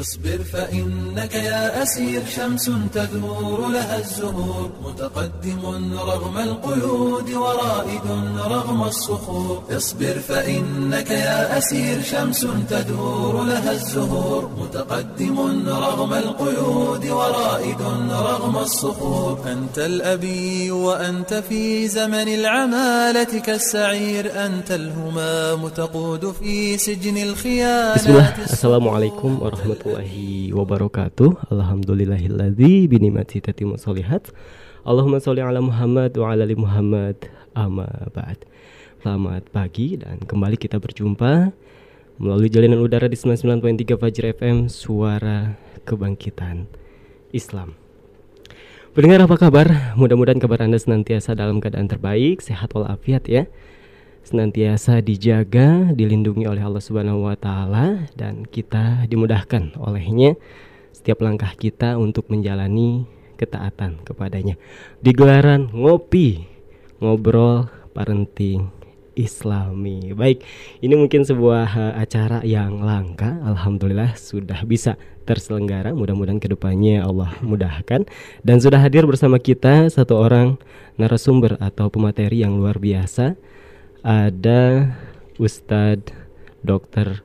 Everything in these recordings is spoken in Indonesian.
اصبر فإنك يا أسير شمس تدور لها الزهور. متقدم رغم القيود ورائد رغم الصخور. اصبر فإنك يا أسير شمس تدور لها الزهور. متقدم رغم القيود ورائد رغم الصخور. أنت الأبي وأنت في زمن العمالة كالسعير. أنت الهمام تقود في سجن الخيانات Bismillah, Assalamualaikum warahmatullahi wabarakatuh. Alhamdulillahilladzi binimati tatimu solihat Allahumma sholli ala Muhammad wa ala ali Muhammad. Amma ba'd. Selamat pagi dan kembali kita berjumpa Melalui jalinan udara di 99.3 Fajr FM Suara Kebangkitan Islam. Pendengar apa kabar? Mudah-mudahan kabar Anda senantiasa dalam keadaan terbaik, sehat walafiat ya senantiasa dijaga, dilindungi oleh Allah Subhanahu wa taala dan kita dimudahkan olehnya setiap langkah kita untuk menjalani ketaatan kepadanya. Di gelaran ngopi, ngobrol parenting Islami. Baik, ini mungkin sebuah uh, acara yang langka. Alhamdulillah sudah bisa terselenggara. Mudah-mudahan ke depannya Allah mudahkan. Dan sudah hadir bersama kita satu orang narasumber atau pemateri yang luar biasa ada Ustadz Dokter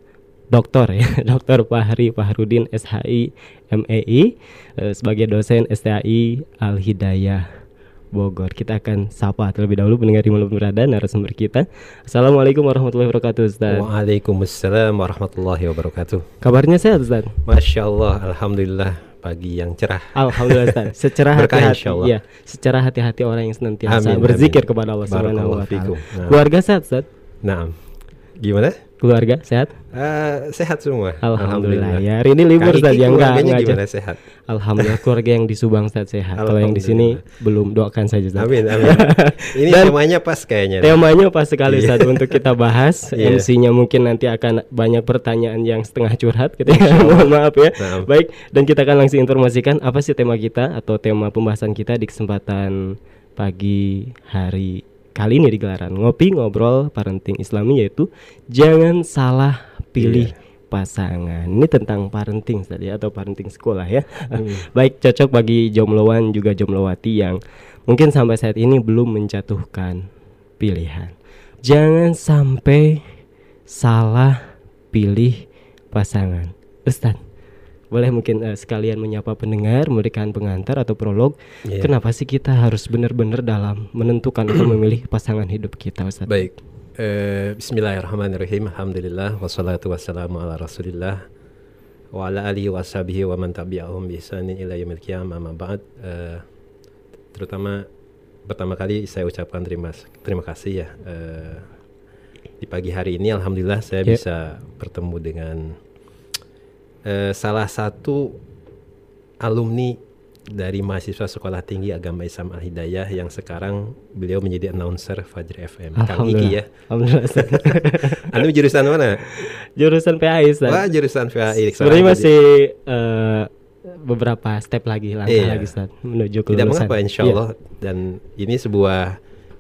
Doktor ya, Dokter Fahri Fahrudin SHI MEI eh, sebagai dosen STAI Al Hidayah Bogor. Kita akan sapa terlebih dahulu pendengar di malam berada narasumber kita. Assalamualaikum warahmatullahi wabarakatuh Ustaz. Waalaikumsalam warahmatullahi wabarakatuh. Kabarnya sehat Ustaz? Masya Allah, Alhamdulillah pagi yang cerah. Alhamdulillah Ustaz. Secara hati-hati ya, secara hati-hati orang yang senantiasa Amin, berzikir amin. kepada Allah Subhanahu wa taala. Nah. Keluarga sehat Ustaz? Naam. Gimana? Keluarga sehat? Eh, sehat semua. Alhamdulillah, ya. Hari ini libur yang enggak ngajak. gimana sehat? Alhamdulillah keluarga yang di Subang Ustaz sehat. Kalau yang di sini belum doakan saja Ustaz. Amin, amin. Ini Dan temanya pas kayaknya. Temanya pas sekali Iya. Ustaz untuk kita bahas. Iya. MC-nya mungkin nanti akan banyak pertanyaan yang setengah curhat gitu ya. Mohon maaf ya. Nah. Baik, dan kita akan langsung informasikan apa sih tema kita atau tema pembahasan kita di kesempatan pagi hari kali ini di gelaran ngopi ngobrol parenting Islami yaitu jangan salah pilih Iya. pasangan. Ini tentang parenting tadi atau parenting sekolah ya. Hmm. Baik cocok bagi jombloan juga jombloati yang mungkin sampai saat ini belum menjatuhkan pilihan. Jangan sampai salah pilih pasangan. Ustaz, boleh mungkin eh, sekalian menyapa pendengar, memberikan pengantar atau prolog. Iya. Kenapa sih kita harus benar-benar dalam menentukan atau memilih pasangan hidup kita, Ustaz? Baik. Eh, Bismillahirrahmanirrahim. Alhamdulillah wassalatu wassalamu ala Rasulillah wa ala alihi wa man tabi'ahum bi ihsanin ila yaumil qiyamah ba'd. Eh, terutama pertama kali saya ucapkan terima terima kasih ya eh, di pagi hari ini alhamdulillah saya Ya. bisa bertemu dengan eh, salah satu alumni dari mahasiswa Sekolah Tinggi Agama Islam Al Hidayah yang sekarang beliau menjadi announcer Fajri FM. Kang Iki ya. Alhamdulillah. Anda jurusan mana? Jurusan PAI, Ustaz. Wah, jurusan VAI. Sebenarnya masih eh, beberapa step lagi, langkah Iya. lagi, Ustaz, menuju tidak kelulusan. mengapa insya Iya. Dan ini sebuah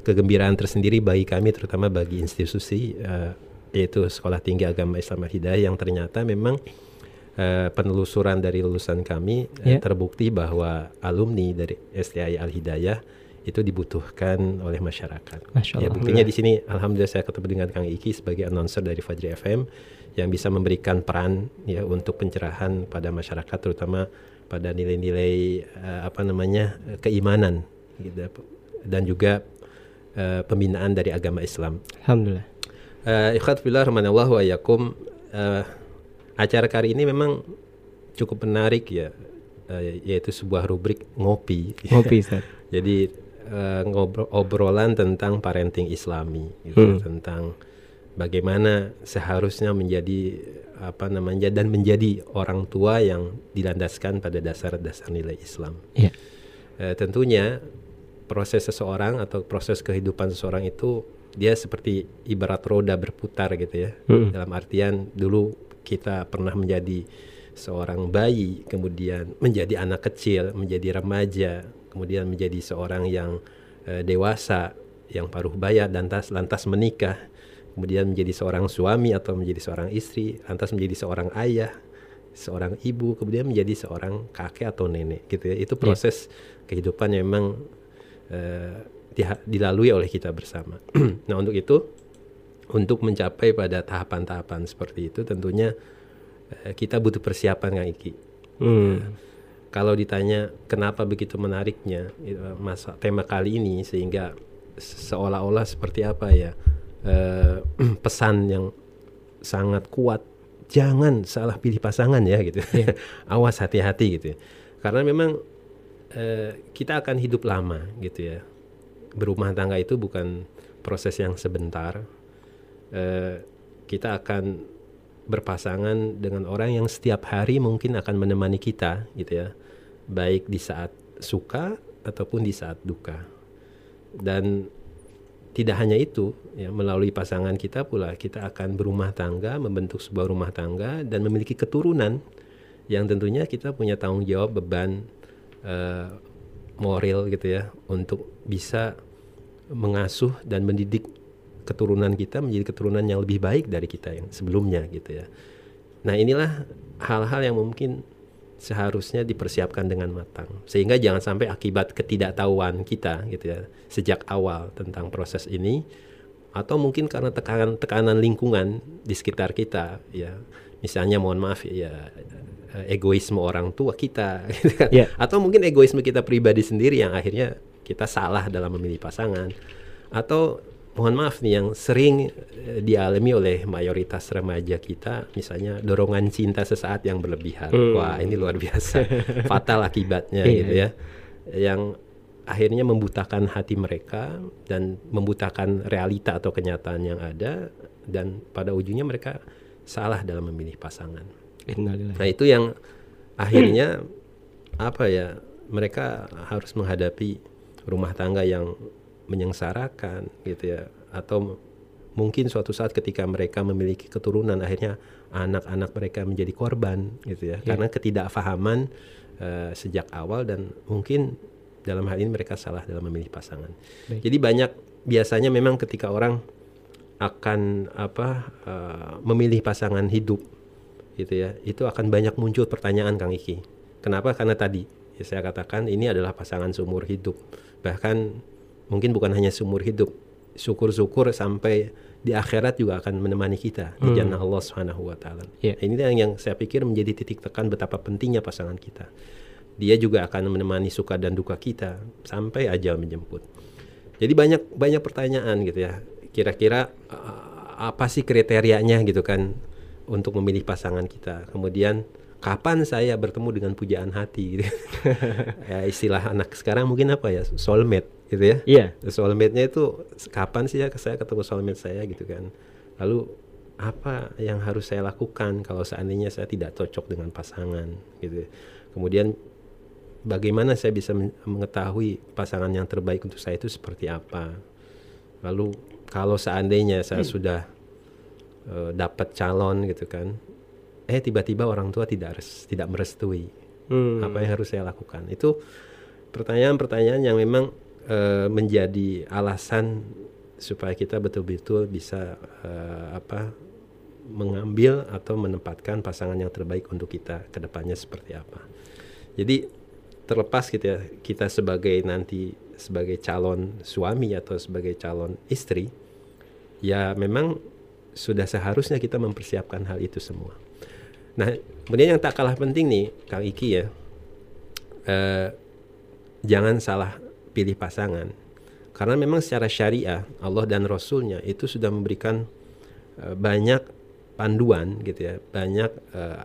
kegembiraan tersendiri bagi kami terutama bagi institusi eh, yaitu Sekolah Tinggi Agama Islam Al Hidayah yang ternyata memang eh, penelusuran dari lulusan kami eh, Iya. terbukti bahwa alumni dari STI Al Hidayah itu dibutuhkan oleh masyarakat. Masya Ya buktinya di sini alhamdulillah saya ketemu dengan Kang Iki sebagai announcer dari Fajri FM yang bisa memberikan peran ya untuk pencerahan pada masyarakat terutama pada nilai-nilai eh, apa namanya keimanan gitu dan juga eh, pembinaan dari agama Islam. Alhamdulillah. Eh, Ikhwat fillah wa iyyakum, eh, acara kali ini memang cukup menarik ya eh, yaitu sebuah rubrik ngopi. Ngopi, Ustaz. Jadi eh, ngobrol obrolan tentang parenting Islami, gitu, Hmm. tentang bagaimana seharusnya menjadi apa namanya dan menjadi orang tua yang dilandaskan pada dasar-dasar nilai Islam. Iya. Eh, tentunya proses seseorang atau proses kehidupan seseorang itu dia seperti ibarat roda berputar gitu ya. Mm. Dalam artian dulu kita pernah menjadi seorang bayi, kemudian menjadi anak kecil, menjadi remaja, kemudian menjadi seorang yang eh, dewasa, yang paruh baya dan lantas lantas menikah, kemudian menjadi seorang suami atau menjadi seorang istri, lantas menjadi seorang ayah, seorang ibu kemudian menjadi seorang kakek atau nenek gitu ya. Itu Iya. proses kehidupan yang memang diha- dilalui oleh kita bersama. nah, untuk itu untuk mencapai pada tahapan-tahapan seperti itu tentunya eh, kita butuh persiapan Kang Iki. Hmm. Kalau ditanya kenapa begitu menariknya eh, masa tema kali ini sehingga se- seolah-olah seperti apa ya eh, pesan yang sangat kuat jangan salah pilih pasangan ya gitu. Awas hati-hati gitu. Karena memang eh, kita akan hidup lama gitu ya. Berumah tangga itu bukan proses yang sebentar Eh, kita akan berpasangan dengan orang yang setiap hari mungkin akan menemani kita gitu ya. Baik di saat suka ataupun di saat duka. Dan tidak hanya itu ya melalui pasangan kita pula kita akan berumah tangga membentuk sebuah rumah tangga dan memiliki keturunan yang tentunya kita punya tanggung jawab beban eh, moral gitu ya untuk bisa mengasuh dan mendidik keturunan kita menjadi keturunan yang lebih baik dari kita yang sebelumnya gitu ya. Nah inilah hal-hal yang mungkin seharusnya dipersiapkan dengan matang sehingga jangan sampai akibat ketidaktahuan kita gitu ya sejak awal tentang proses ini atau mungkin karena tekanan tekanan lingkungan di sekitar kita ya misalnya mohon maaf ya eh, egoisme orang tua kita gitu kan. Ya. atau mungkin egoisme kita pribadi sendiri yang akhirnya kita salah dalam memilih pasangan atau mohon maaf nih yang sering eh, dialami oleh mayoritas remaja kita misalnya dorongan cinta sesaat yang berlebihan Hmm. wah ini luar biasa fatal akibatnya Iya. gitu ya yang akhirnya membutakan hati mereka dan membutakan realita atau kenyataan yang ada dan pada ujungnya mereka salah dalam memilih pasangan. Nah itu yang akhirnya apa ya mereka harus menghadapi rumah tangga yang menyengsarakan gitu ya atau mungkin suatu saat ketika mereka memiliki keturunan akhirnya anak-anak mereka menjadi korban gitu ya Iya. karena ketidakfahaman eh, sejak awal dan mungkin dalam hal ini mereka salah dalam memilih pasangan. Baik. Jadi banyak biasanya memang ketika orang akan apa eh, memilih pasangan hidup gitu ya itu akan banyak muncul pertanyaan Kang Iki kenapa karena tadi ya saya katakan ini adalah pasangan seumur hidup bahkan mungkin bukan hanya seumur hidup syukur-syukur sampai di akhirat juga akan menemani kita di Hmm. jannah Allah Subhanahu wa taala. Iya. Ini yang, yang saya pikir menjadi titik tekan betapa pentingnya pasangan kita. Dia juga akan menemani suka dan duka kita sampai ajal menjemput. Jadi banyak banyak pertanyaan gitu ya. Kira-kira uh, apa sih kriterianya gitu kan untuk memilih pasangan kita. Kemudian kapan saya bertemu dengan pujaan hati gitu. ya istilah anak sekarang mungkin apa ya? soulmate gitu ya. Iya. Soulmate-nya itu kapan sih ya saya ketemu soulmate saya gitu kan. Lalu apa yang harus saya lakukan kalau seandainya saya tidak cocok dengan pasangan gitu. Kemudian bagaimana saya bisa men- mengetahui pasangan yang terbaik untuk saya itu seperti apa. Lalu kalau seandainya saya sudah eh, dapat calon gitu kan. Eh tiba-tiba orang tua tidak res- tidak merestui Hmm. apa yang harus saya lakukan. Itu pertanyaan-pertanyaan yang memang eh, menjadi alasan supaya kita betul-betul bisa eh, apa mengambil atau menempatkan pasangan yang terbaik untuk kita ke depannya seperti apa. Jadi terlepas gitu ya kita sebagai nanti sebagai calon suami atau sebagai calon istri ya memang sudah seharusnya kita mempersiapkan hal itu semua Nah, kemudian yang tak kalah penting nih, Kang Iki ya, eh, jangan salah pilih pasangan. Karena memang secara syariah Allah dan Rasulnya itu sudah memberikan eh, banyak panduan gitu ya, banyak eh,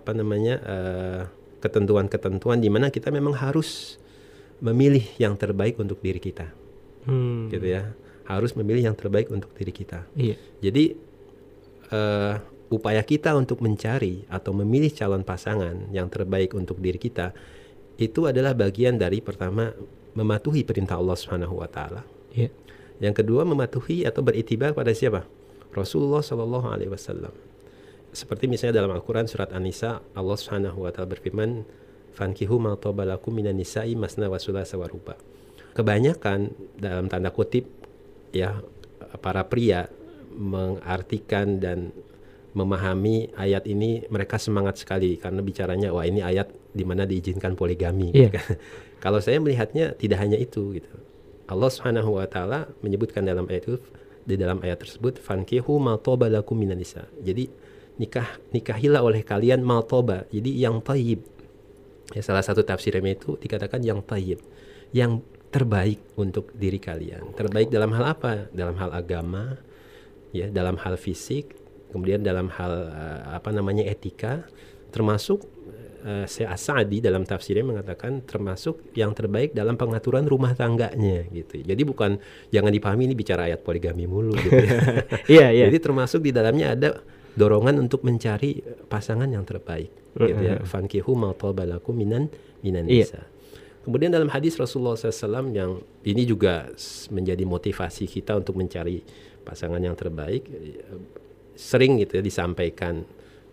apa namanya eh, ketentuan-ketentuan di mana kita memang harus memilih yang terbaik untuk diri kita, Hmm. gitu ya, harus memilih yang terbaik untuk diri kita. Iya. Jadi eh, upaya kita untuk mencari atau memilih calon pasangan yang terbaik untuk diri kita itu adalah bagian dari pertama mematuhi perintah Allah Subhanahu wa taala. Iya. Yang kedua mematuhi atau beritibar pada siapa? Rasulullah Shallallahu alaihi wasallam. Seperti misalnya dalam Al-Qur'an surat An-Nisa Allah Subhanahu wa taala berfirman fankihu ma tabalakum minan nisa'i masna wa sulasa wa ruba. Kebanyakan dalam tanda kutip ya para pria mengartikan dan memahami ayat ini mereka semangat sekali karena bicaranya wah ini ayat di mana diizinkan poligami. gitu Iya. kan. Kalau saya melihatnya tidak hanya itu gitu. Allah Subhanahu wa taala menyebutkan dalam ayat itu di dalam ayat tersebut fankihu ma toba lakum minan nisa. Jadi nikah nikahilah oleh kalian ma toba. Jadi yang tayyib. Ya, salah satu tafsirnya itu dikatakan yang tayyib. Yang terbaik untuk diri kalian. Terbaik dalam hal apa? Dalam hal agama, ya, dalam hal fisik, kemudian dalam hal eh, apa namanya etika, termasuk eh, Syekh As-Sa'di dalam tafsirnya mengatakan termasuk yang terbaik dalam pengaturan rumah tangganya gitu. Jadi bukan jangan dipahami ini bicara ayat poligami mulu gitu ya. Iya, iya. Jadi termasuk di dalamnya ada dorongan untuk mencari pasangan yang terbaik gitu ya. Fankihu ma taba lakum minan minan Iya. nisa. Kemudian dalam hadis Rasulullah SAW yang ini juga menjadi motivasi kita untuk mencari pasangan yang terbaik, eh, sering gitu ya disampaikan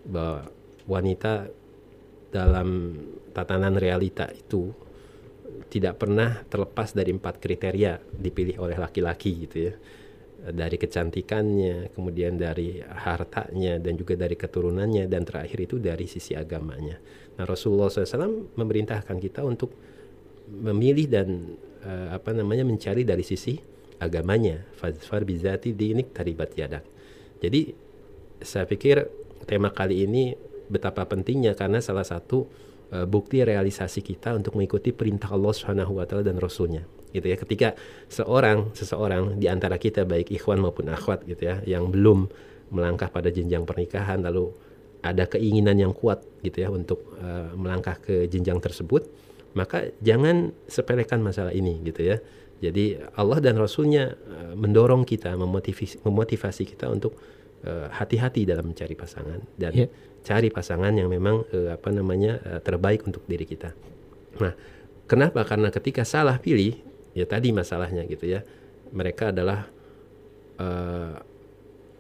bahwa wanita dalam tatanan realita itu tidak pernah terlepas dari empat kriteria dipilih oleh laki-laki gitu ya. Dari kecantikannya kemudian dari hartanya dan juga dari keturunannya dan terakhir itu dari sisi agamanya. Nah Rasulullah SAW memerintahkan kita untuk memilih dan eh, apa namanya mencari dari sisi agamanya. Fazfar bizati dinik taribat yadak. Jadi saya pikir tema kali ini betapa pentingnya karena salah satu eh, bukti realisasi kita untuk mengikuti perintah Allah Subhanahu wa taala dan rasulnya gitu ya. Ketika seorang seseorang di antara kita baik ikhwan maupun akhwat gitu ya yang belum melangkah pada jenjang pernikahan lalu ada keinginan yang kuat gitu ya untuk eh, melangkah ke jenjang tersebut maka jangan sepelekan masalah ini gitu ya. Jadi Allah dan Rasulnya eh, mendorong kita memotivasi, memotivasi kita untuk eh, hati-hati dalam mencari pasangan dan Ya. cari pasangan yang memang eh, apa namanya eh, terbaik untuk diri kita. Nah, kenapa? Karena ketika salah pilih, ya tadi masalahnya gitu ya. Mereka adalah eh,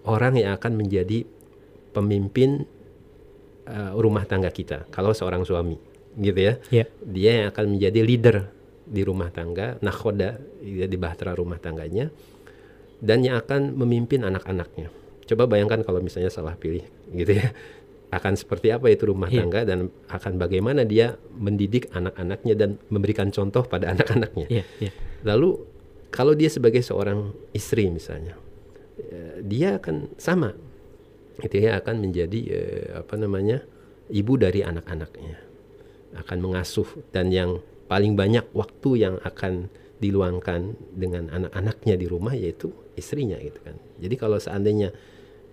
orang yang akan menjadi pemimpin eh, rumah tangga kita. Kalau seorang suami, gitu ya Iya. dia yang akan menjadi leader di rumah tangga, nakhoda ya, di bahtera rumah tangganya, dan yang akan memimpin anak-anaknya. Coba bayangkan kalau misalnya salah pilih, gitu ya, akan seperti apa itu rumah Iya. tangga dan akan bagaimana dia mendidik anak-anaknya dan memberikan contoh pada anak-anaknya. Iya, iya. Lalu kalau dia sebagai seorang istri misalnya, eh, dia akan sama, itu ya akan menjadi eh, apa namanya ibu dari anak-anaknya, akan mengasuh dan yang paling banyak waktu yang akan diluangkan dengan anak-anaknya di rumah yaitu istrinya gitu kan. Jadi kalau seandainya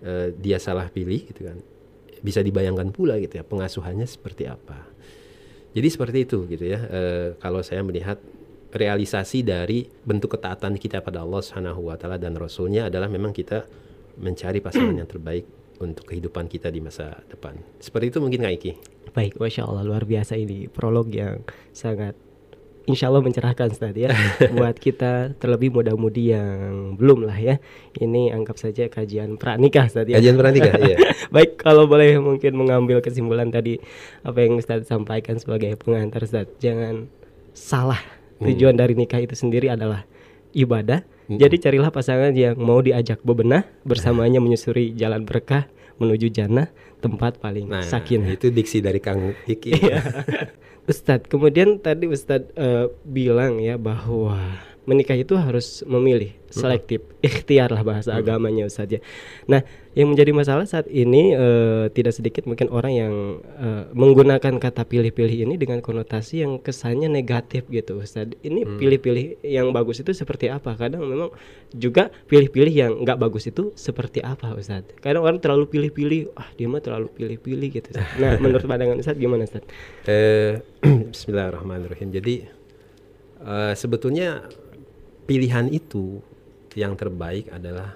eh, dia salah pilih gitu kan, bisa dibayangkan pula gitu ya pengasuhannya seperti apa. Jadi seperti itu gitu ya. Eh, kalau saya melihat realisasi dari bentuk ketaatan kita pada Allah Subhanahu wa taala dan rasulnya adalah memang kita mencari pasangan yang terbaik untuk kehidupan kita di masa depan. Seperti itu mungkin Kak Iki. Baik, masya Allah luar biasa ini prolog yang sangat Insya Allah mencerahkan Ustaz ya buat kita terlebih muda-mudi yang belum lah ya. Ini anggap saja kajian pranikah Ustaz ya. Kajian pranikah, iya. Baik, kalau boleh mungkin mengambil kesimpulan tadi apa yang Ustaz sampaikan sebagai pengantar Ustaz, jangan salah. Tujuan dari nikah itu sendiri adalah ibadah. Jadi carilah pasangan yang mau diajak bebenah bersamanya menyusuri jalan berkah menuju jannah, tempat paling Nah, sakinah. itu diksi dari Kang Iki. Ustadz, kemudian tadi Ustadz eh, bilang ya bahwa menikah itu harus memilih, selektif, ikhtiar lah bahasa agamanya Ustadz ya. Nah, yang menjadi masalah saat ini eh, tidak sedikit mungkin orang yang eh, menggunakan kata pilih-pilih ini dengan konotasi yang kesannya negatif gitu Ustadz. Ini pilih-pilih yang bagus itu seperti apa? Kadang memang juga pilih-pilih yang nggak bagus itu seperti apa Ustadz? Kadang orang terlalu pilih-pilih, ah dia mah terlalu pilih-pilih gitu. Ustadz. Nah, menurut pandangan Ustadz gimana Ustadz? Eh, Bismillahirrahmanirrahim. Jadi eh, sebetulnya pilihan itu yang terbaik adalah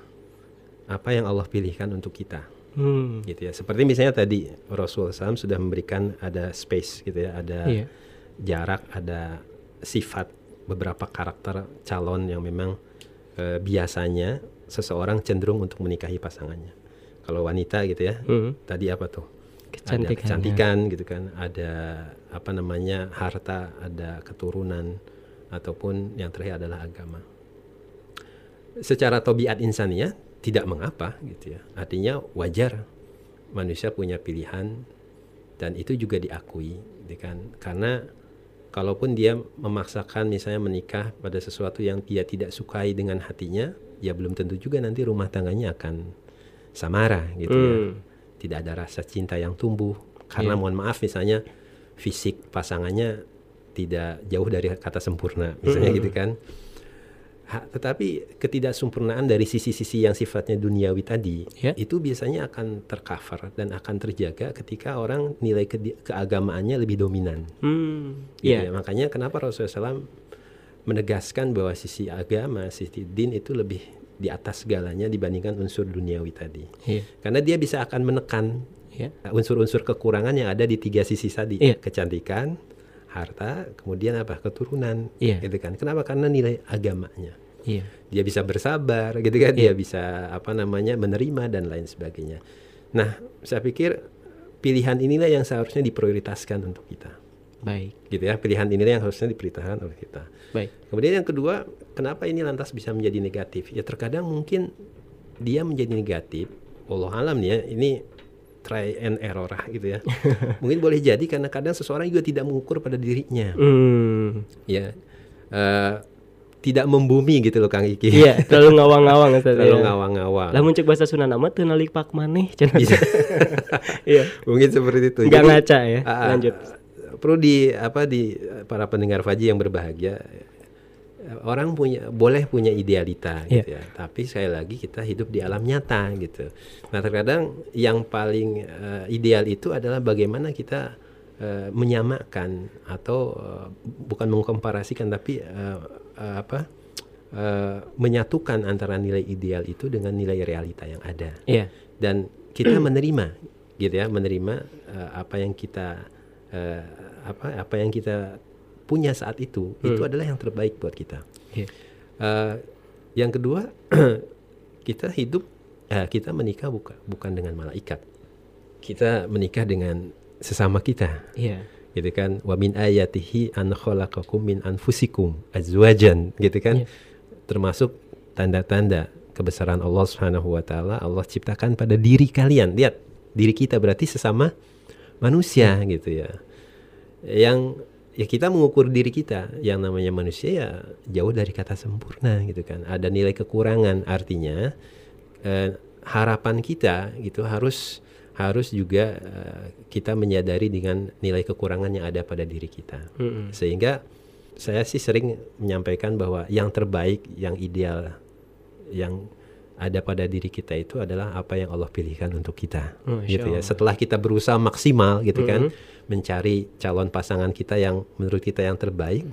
apa yang Allah pilihkan untuk kita, Hmm. gitu ya. Seperti misalnya tadi Rasul SAW sudah memberikan ada space, gitu ya, ada Iya. jarak, ada sifat beberapa karakter calon yang memang eh, biasanya seseorang cenderung untuk menikahi pasangannya. Kalau wanita gitu ya, Hmm. tadi apa tuh? Ada Kecantikannya. kecantikan gitu kan, ada apa namanya harta, ada keturunan ataupun yang terakhir adalah agama. Secara tobiat insania tidak mengapa gitu ya. Artinya wajar manusia punya pilihan dan itu juga diakui, gitu kan? Karena kalaupun dia memaksakan misalnya menikah pada sesuatu yang dia tidak sukai dengan hatinya, ya belum tentu juga nanti rumah tangganya akan samara gitu ya. Hmm. Tidak ada rasa cinta yang tumbuh karena Iya. mohon maaf misalnya fisik pasangannya tidak jauh dari kata sempurna misalnya Mm-mm. gitu kan. Ha- tetapi ketidaksempurnaan dari sisi-sisi yang sifatnya duniawi tadi Ya. itu biasanya akan tercover dan akan terjaga ketika orang nilai ke- keagamaannya lebih dominan. Hmm. Gitu Iya. ya. Makanya kenapa Rasulullah SAW menegaskan bahwa sisi agama, sisi din itu lebih di atas segalanya dibandingkan unsur duniawi tadi. Iya. Karena dia bisa akan menekan Iya. unsur-unsur kekurangan yang ada di tiga sisi tadi, Iya. kecantikan, harta, kemudian apa keturunan, Iya. gitu kan? Kenapa? Karena nilai agamanya. Iya. Dia bisa bersabar, gitu kan? Iya. Dia bisa apa namanya menerima dan lain sebagainya. Nah, saya pikir pilihan inilah yang seharusnya diprioritaskan untuk kita, Baik. gitu ya. Pilihan inilah yang harusnya diprioritaskan oleh kita. Baik. Kemudian yang kedua, kenapa ini lantas bisa menjadi negatif? Ya terkadang mungkin dia menjadi negatif. Allah alam nih ya, ini try and error lah gitu ya. mungkin boleh jadi karena kadang seseorang juga tidak mengukur pada dirinya, Hmm. ya. Eh, tidak membumi gitu loh Kang Iki. Iya, terlalu ngawang-ngawang. Terlalu ya. ngawang-ngawang. Lah muncul bahasa Sunda nama teu nalik pak maneh cenah. Bisa. Iya. mungkin seperti itu. Enggak ngaca ya. ah, ah, Lanjut. perlu di apa di para pendengar Faji yang berbahagia orang punya boleh punya idealita Iya. gitu ya tapi sekali lagi kita hidup di alam nyata gitu nah terkadang yang paling eh, ideal itu adalah bagaimana kita eh, menyamakan atau eh, bukan mengkomparasikan tapi eh, eh, apa eh, menyatukan antara nilai ideal itu dengan nilai realita yang ada Iya. dan kita menerima gitu ya menerima eh, apa yang kita eh, apa apa yang kita punya saat itu itu adalah yang terbaik buat kita. Iya. Eh, yang kedua kita hidup eh, kita menikah bukan bukan dengan malaikat. Kita menikah dengan sesama kita. Iya. gitu kan? Wa min ayatihi an khalaqakum min anfusikum azwajan. Gitu kan? Iya. termasuk tanda-tanda kebesaran Allah Subhanahu wa taala Allah ciptakan pada diri kalian. Lihat diri kita berarti sesama manusia gitu ya. Yang ya kita mengukur diri kita. Yang namanya manusia ya jauh dari kata sempurna gitu kan. Ada nilai kekurangan artinya eh, harapan kita gitu harus harus juga eh, kita menyadari dengan nilai kekurangan yang ada pada diri kita. Mm-mm. sehingga saya sih sering menyampaikan bahwa yang terbaik yang ideal yang ada pada diri kita itu adalah apa yang Allah pilihkan untuk kita. Masya gitu ya. Setelah kita berusaha maksimal gitu kan mencari calon pasangan kita yang menurut kita yang terbaik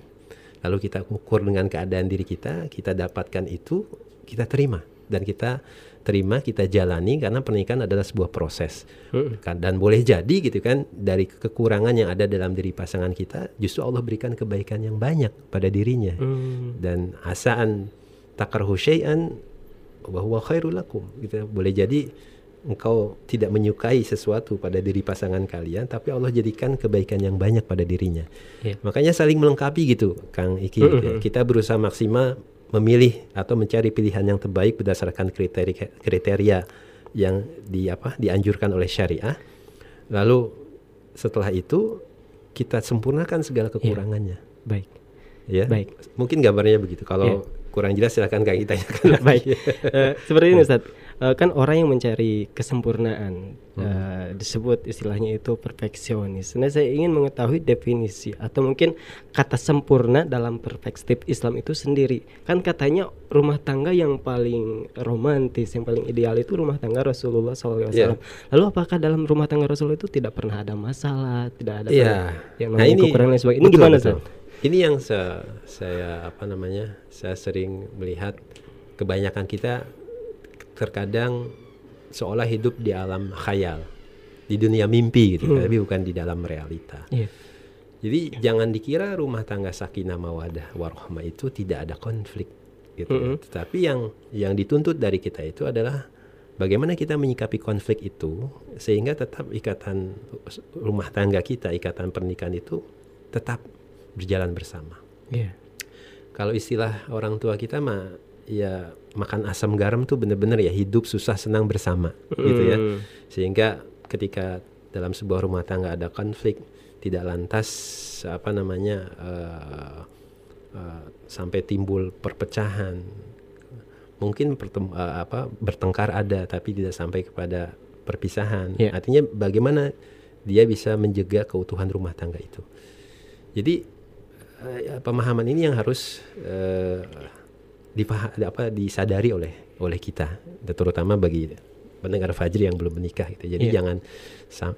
lalu kita ukur dengan keadaan diri kita kita dapatkan itu kita terima. Dan kita terima kita jalani karena pernikahan adalah sebuah proses. Mm-mm. Kan, dan boleh jadi gitu kan dari kekurangan yang ada dalam diri pasangan kita justru Allah berikan kebaikan yang banyak pada dirinya. Hmm. dan asaan takarhu syai'an wa huwa khairul lakum gitu boleh jadi engkau tidak menyukai sesuatu pada diri pasangan kalian tapi Allah jadikan kebaikan yang banyak pada dirinya. Iya. makanya saling melengkapi gitu Kang Iki. Gitu ya. kita berusaha maksimal memilih atau mencari pilihan yang terbaik berdasarkan kriteria kriteria yang di apa dianjurkan oleh syariah. Lalu setelah itu kita sempurnakan segala kekurangannya. Baik. ya. Baik. mungkin gambarnya begitu. Kalau kurang jelas silakan kang tanyakan Baik. Eh, seperti ini Ustaz. Eh, kan orang yang mencari kesempurnaan Hmm. eh, disebut istilahnya itu perfeksionis. Nah, saya ingin mengetahui definisi atau mungkin kata sempurna dalam perspektif Islam itu sendiri. Kan katanya rumah tangga yang paling romantis, yang paling ideal itu rumah tangga Rasulullah SAW. Iya. Lalu apakah dalam rumah tangga Rasul itu tidak pernah ada masalah, tidak ada Iya. yang Nah, ini- kekurangan dan sebagainya. Ini betul, gimana betul. Ustaz? Ini yang se- saya apa namanya? Saya sering melihat kebanyakan kita terkadang seolah hidup di alam khayal, di dunia mimpi gitu, Hmm. tapi bukan di dalam realita. Iya. Jadi jangan dikira rumah tangga sakinah mawadah warahmah itu tidak ada konflik gitu. ya. Mm-mm. Tetapi yang yang dituntut dari kita itu adalah bagaimana kita menyikapi konflik itu sehingga tetap ikatan rumah tangga kita, ikatan pernikahan itu tetap berjalan bersama. Iya. Kalau istilah orang tua kita mah ya makan asam garam tuh bener-bener ya hidup susah senang bersama gitu ya. Mm. Sehingga ketika dalam sebuah rumah tangga ada konflik tidak lantas apa namanya uh, uh, sampai timbul perpecahan mungkin pertem, uh, apa bertengkar ada tapi tidak sampai kepada perpisahan Yeah. artinya bagaimana dia bisa menjaga keutuhan rumah tangga itu jadi uh, pemahaman ini yang harus uh, dipah- apa disadari oleh oleh kita terutama bagi pendengar Fajri yang belum menikah gitu. Jadi Iya. jangan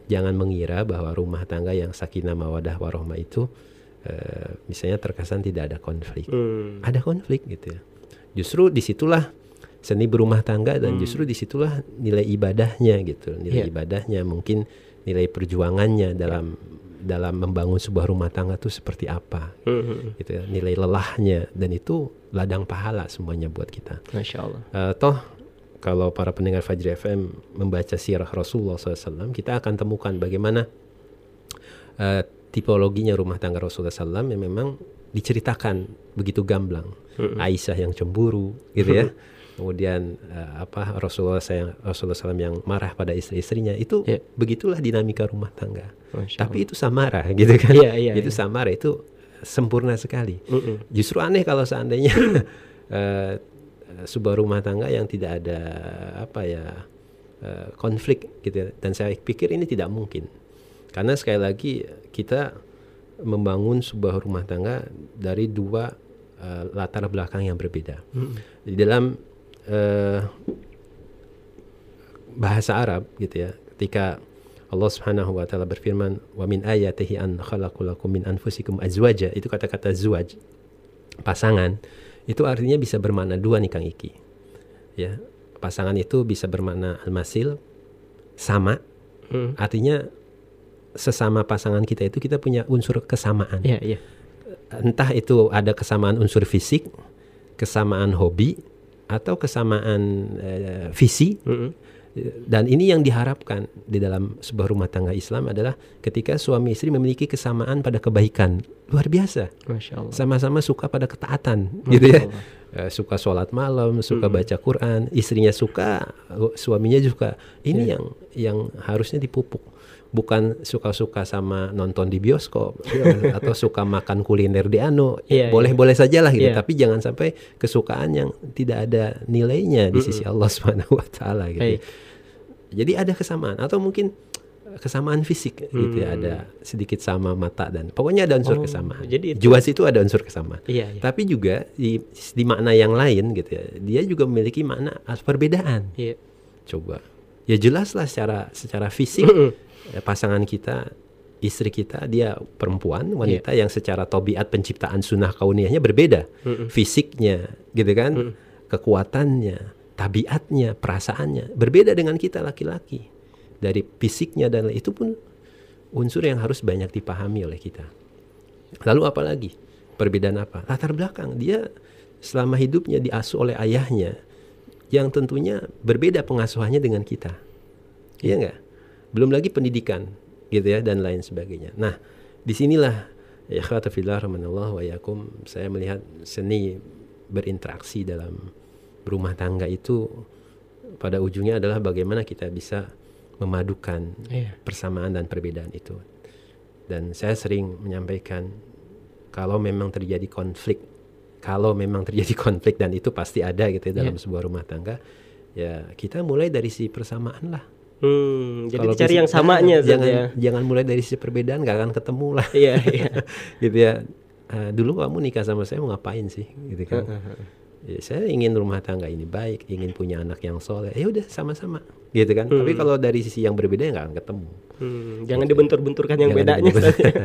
jangan mengira bahwa rumah tangga yang sakinah mawadah warohmah itu eh, misalnya terkesan tidak ada konflik. Hmm. Ada konflik gitu ya. Justru di situlah seni berumah tangga dan justru di situlah nilai ibadahnya gitu. Nilai Iya. ibadahnya mungkin nilai perjuangannya dalam dalam membangun sebuah rumah tangga itu seperti apa Hmm. gitu ya. Nilai lelahnya dan itu ladang pahala semuanya buat kita. Masya Allah. Eh, toh kalau para pendengar Fajri FM membaca sirah Rasulullah SAW, kita akan temukan bagaimana eh, tipologinya rumah tangga Rasulullah SAW yang memang diceritakan begitu gamblang. Aisyah yang cemburu, gitu ya. Kemudian eh, apa Rasulullah saya Rasulullah SAW yang marah pada istri-istrinya itu Ya. begitulah dinamika rumah tangga. Masya Tapi itu samara, gitu kan? Iya, iya, itu iya. samara itu sempurna sekali. Mm-mm. Justru aneh kalau seandainya eh, sebuah rumah tangga yang tidak ada apa ya eh, konflik gitu ya. Dan saya pikir ini tidak mungkin. Karena sekali lagi kita membangun sebuah rumah tangga dari dua eh, latar belakang yang berbeda. Di dalam eh, bahasa Arab gitu ya, ketika Allah Subhanahu wa taala berfirman, "Wa min ayatihi an khalaqalakum min anfusikum azwaja." Itu kata-kata zuwaj, pasangan. Itu artinya bisa bermakna dua nih Kang Iki. Ya. Pasangan itu bisa bermakna almasil sama. Hmm. Artinya sesama pasangan kita itu kita punya unsur kesamaan. Iya, iya. Entah itu ada kesamaan unsur fisik, kesamaan hobi atau kesamaan eh, visi Mm-mm. dan ini yang diharapkan di dalam sebuah rumah tangga Islam adalah ketika suami istri memiliki kesamaan pada kebaikan. Luar biasa. Masya Allah. sama-sama suka pada ketaatan Masya gitu ya. Allah. Eh, suka sholat malam suka baca Quran istrinya suka suaminya juga. Ini yang yang harusnya dipupuk bukan suka-suka sama nonton di bioskop ya, atau suka makan kuliner di anu boleh-boleh saja lah gitu Iya. tapi jangan sampai kesukaan yang tidak ada nilainya di sisi Allah Subhanahu wa taala gitu Baik. jadi ada kesamaan atau mungkin kesamaan fisik gitu ya ada sedikit sama mata dan pokoknya ada unsur Hmm. Oh, kesamaan. jadi itu- Juas itu ada unsur kesamaan. Iya, iya. Tapi juga di di makna yang lain gitu ya. Dia juga memiliki makna perbedaan. Iya. Coba. Ya jelaslah secara secara fisik pasangan kita istri kita dia perempuan Iya. wanita yang secara tobiat penciptaan sunnah kauniyahnya berbeda. Fisiknya gitu kan? Kekuatannya tabiatnya perasaannya berbeda dengan kita laki-laki. Dari fisiknya dan itu pun unsur yang harus banyak dipahami oleh kita. Lalu apa lagi? Perbedaan apa? Latar belakang. Dia selama hidupnya diasuh oleh ayahnya yang tentunya berbeda pengasuhannya dengan kita. Iya. nggak belum lagi pendidikan gitu ya dan lain sebagainya nah di sinilah ya khatafillah rahmanallah wa yakum saya melihat seni berinteraksi dalam rumah tangga itu pada ujungnya adalah bagaimana kita bisa memadukan Iya. persamaan dan perbedaan itu dan saya sering menyampaikan kalau memang terjadi konflik kalau memang terjadi konflik dan itu pasti ada gitu ya dalam Iya. sebuah rumah tangga ya kita mulai dari si persamaan lah Hmm, jadi Kalau visi- yang samanya jangan saja. jangan mulai dari sisi perbedaan gak akan ketemu lah. Iya, iya. gitu ya. Eh, dulu kamu nikah sama saya mau ngapain sih? Gitu kan. Ya, saya ingin rumah tangga ini baik ingin punya anak yang soleh. Ya udah sama-sama. Gitu kan. Tapi kalau dari sisi yang berbeda ya nggak akan ketemu. Hmm, jangan dibentur-benturkan yang Jangan bedanya.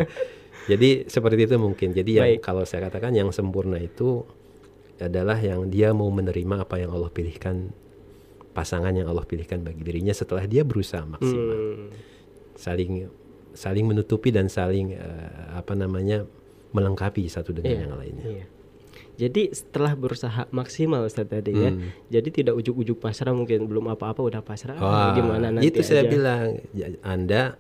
jadi seperti itu mungkin. Jadi yang Baik. kalau saya katakan yang sempurna itu adalah yang dia mau menerima apa yang Allah pilihkan pasangan yang Allah pilihkan bagi dirinya setelah dia berusaha maksimal Hmm, saling saling menutupi dan saling eh, apa namanya melengkapi satu dengan iya, yang lainnya. iya. Jadi setelah berusaha maksimal Ustaz tadi ya. Hmm. Jadi tidak ujuk-ujuk pasrah mungkin belum apa-apa udah pasrah. Ah, Wah, gimana nanti itu saya aja. bilang ya, Anda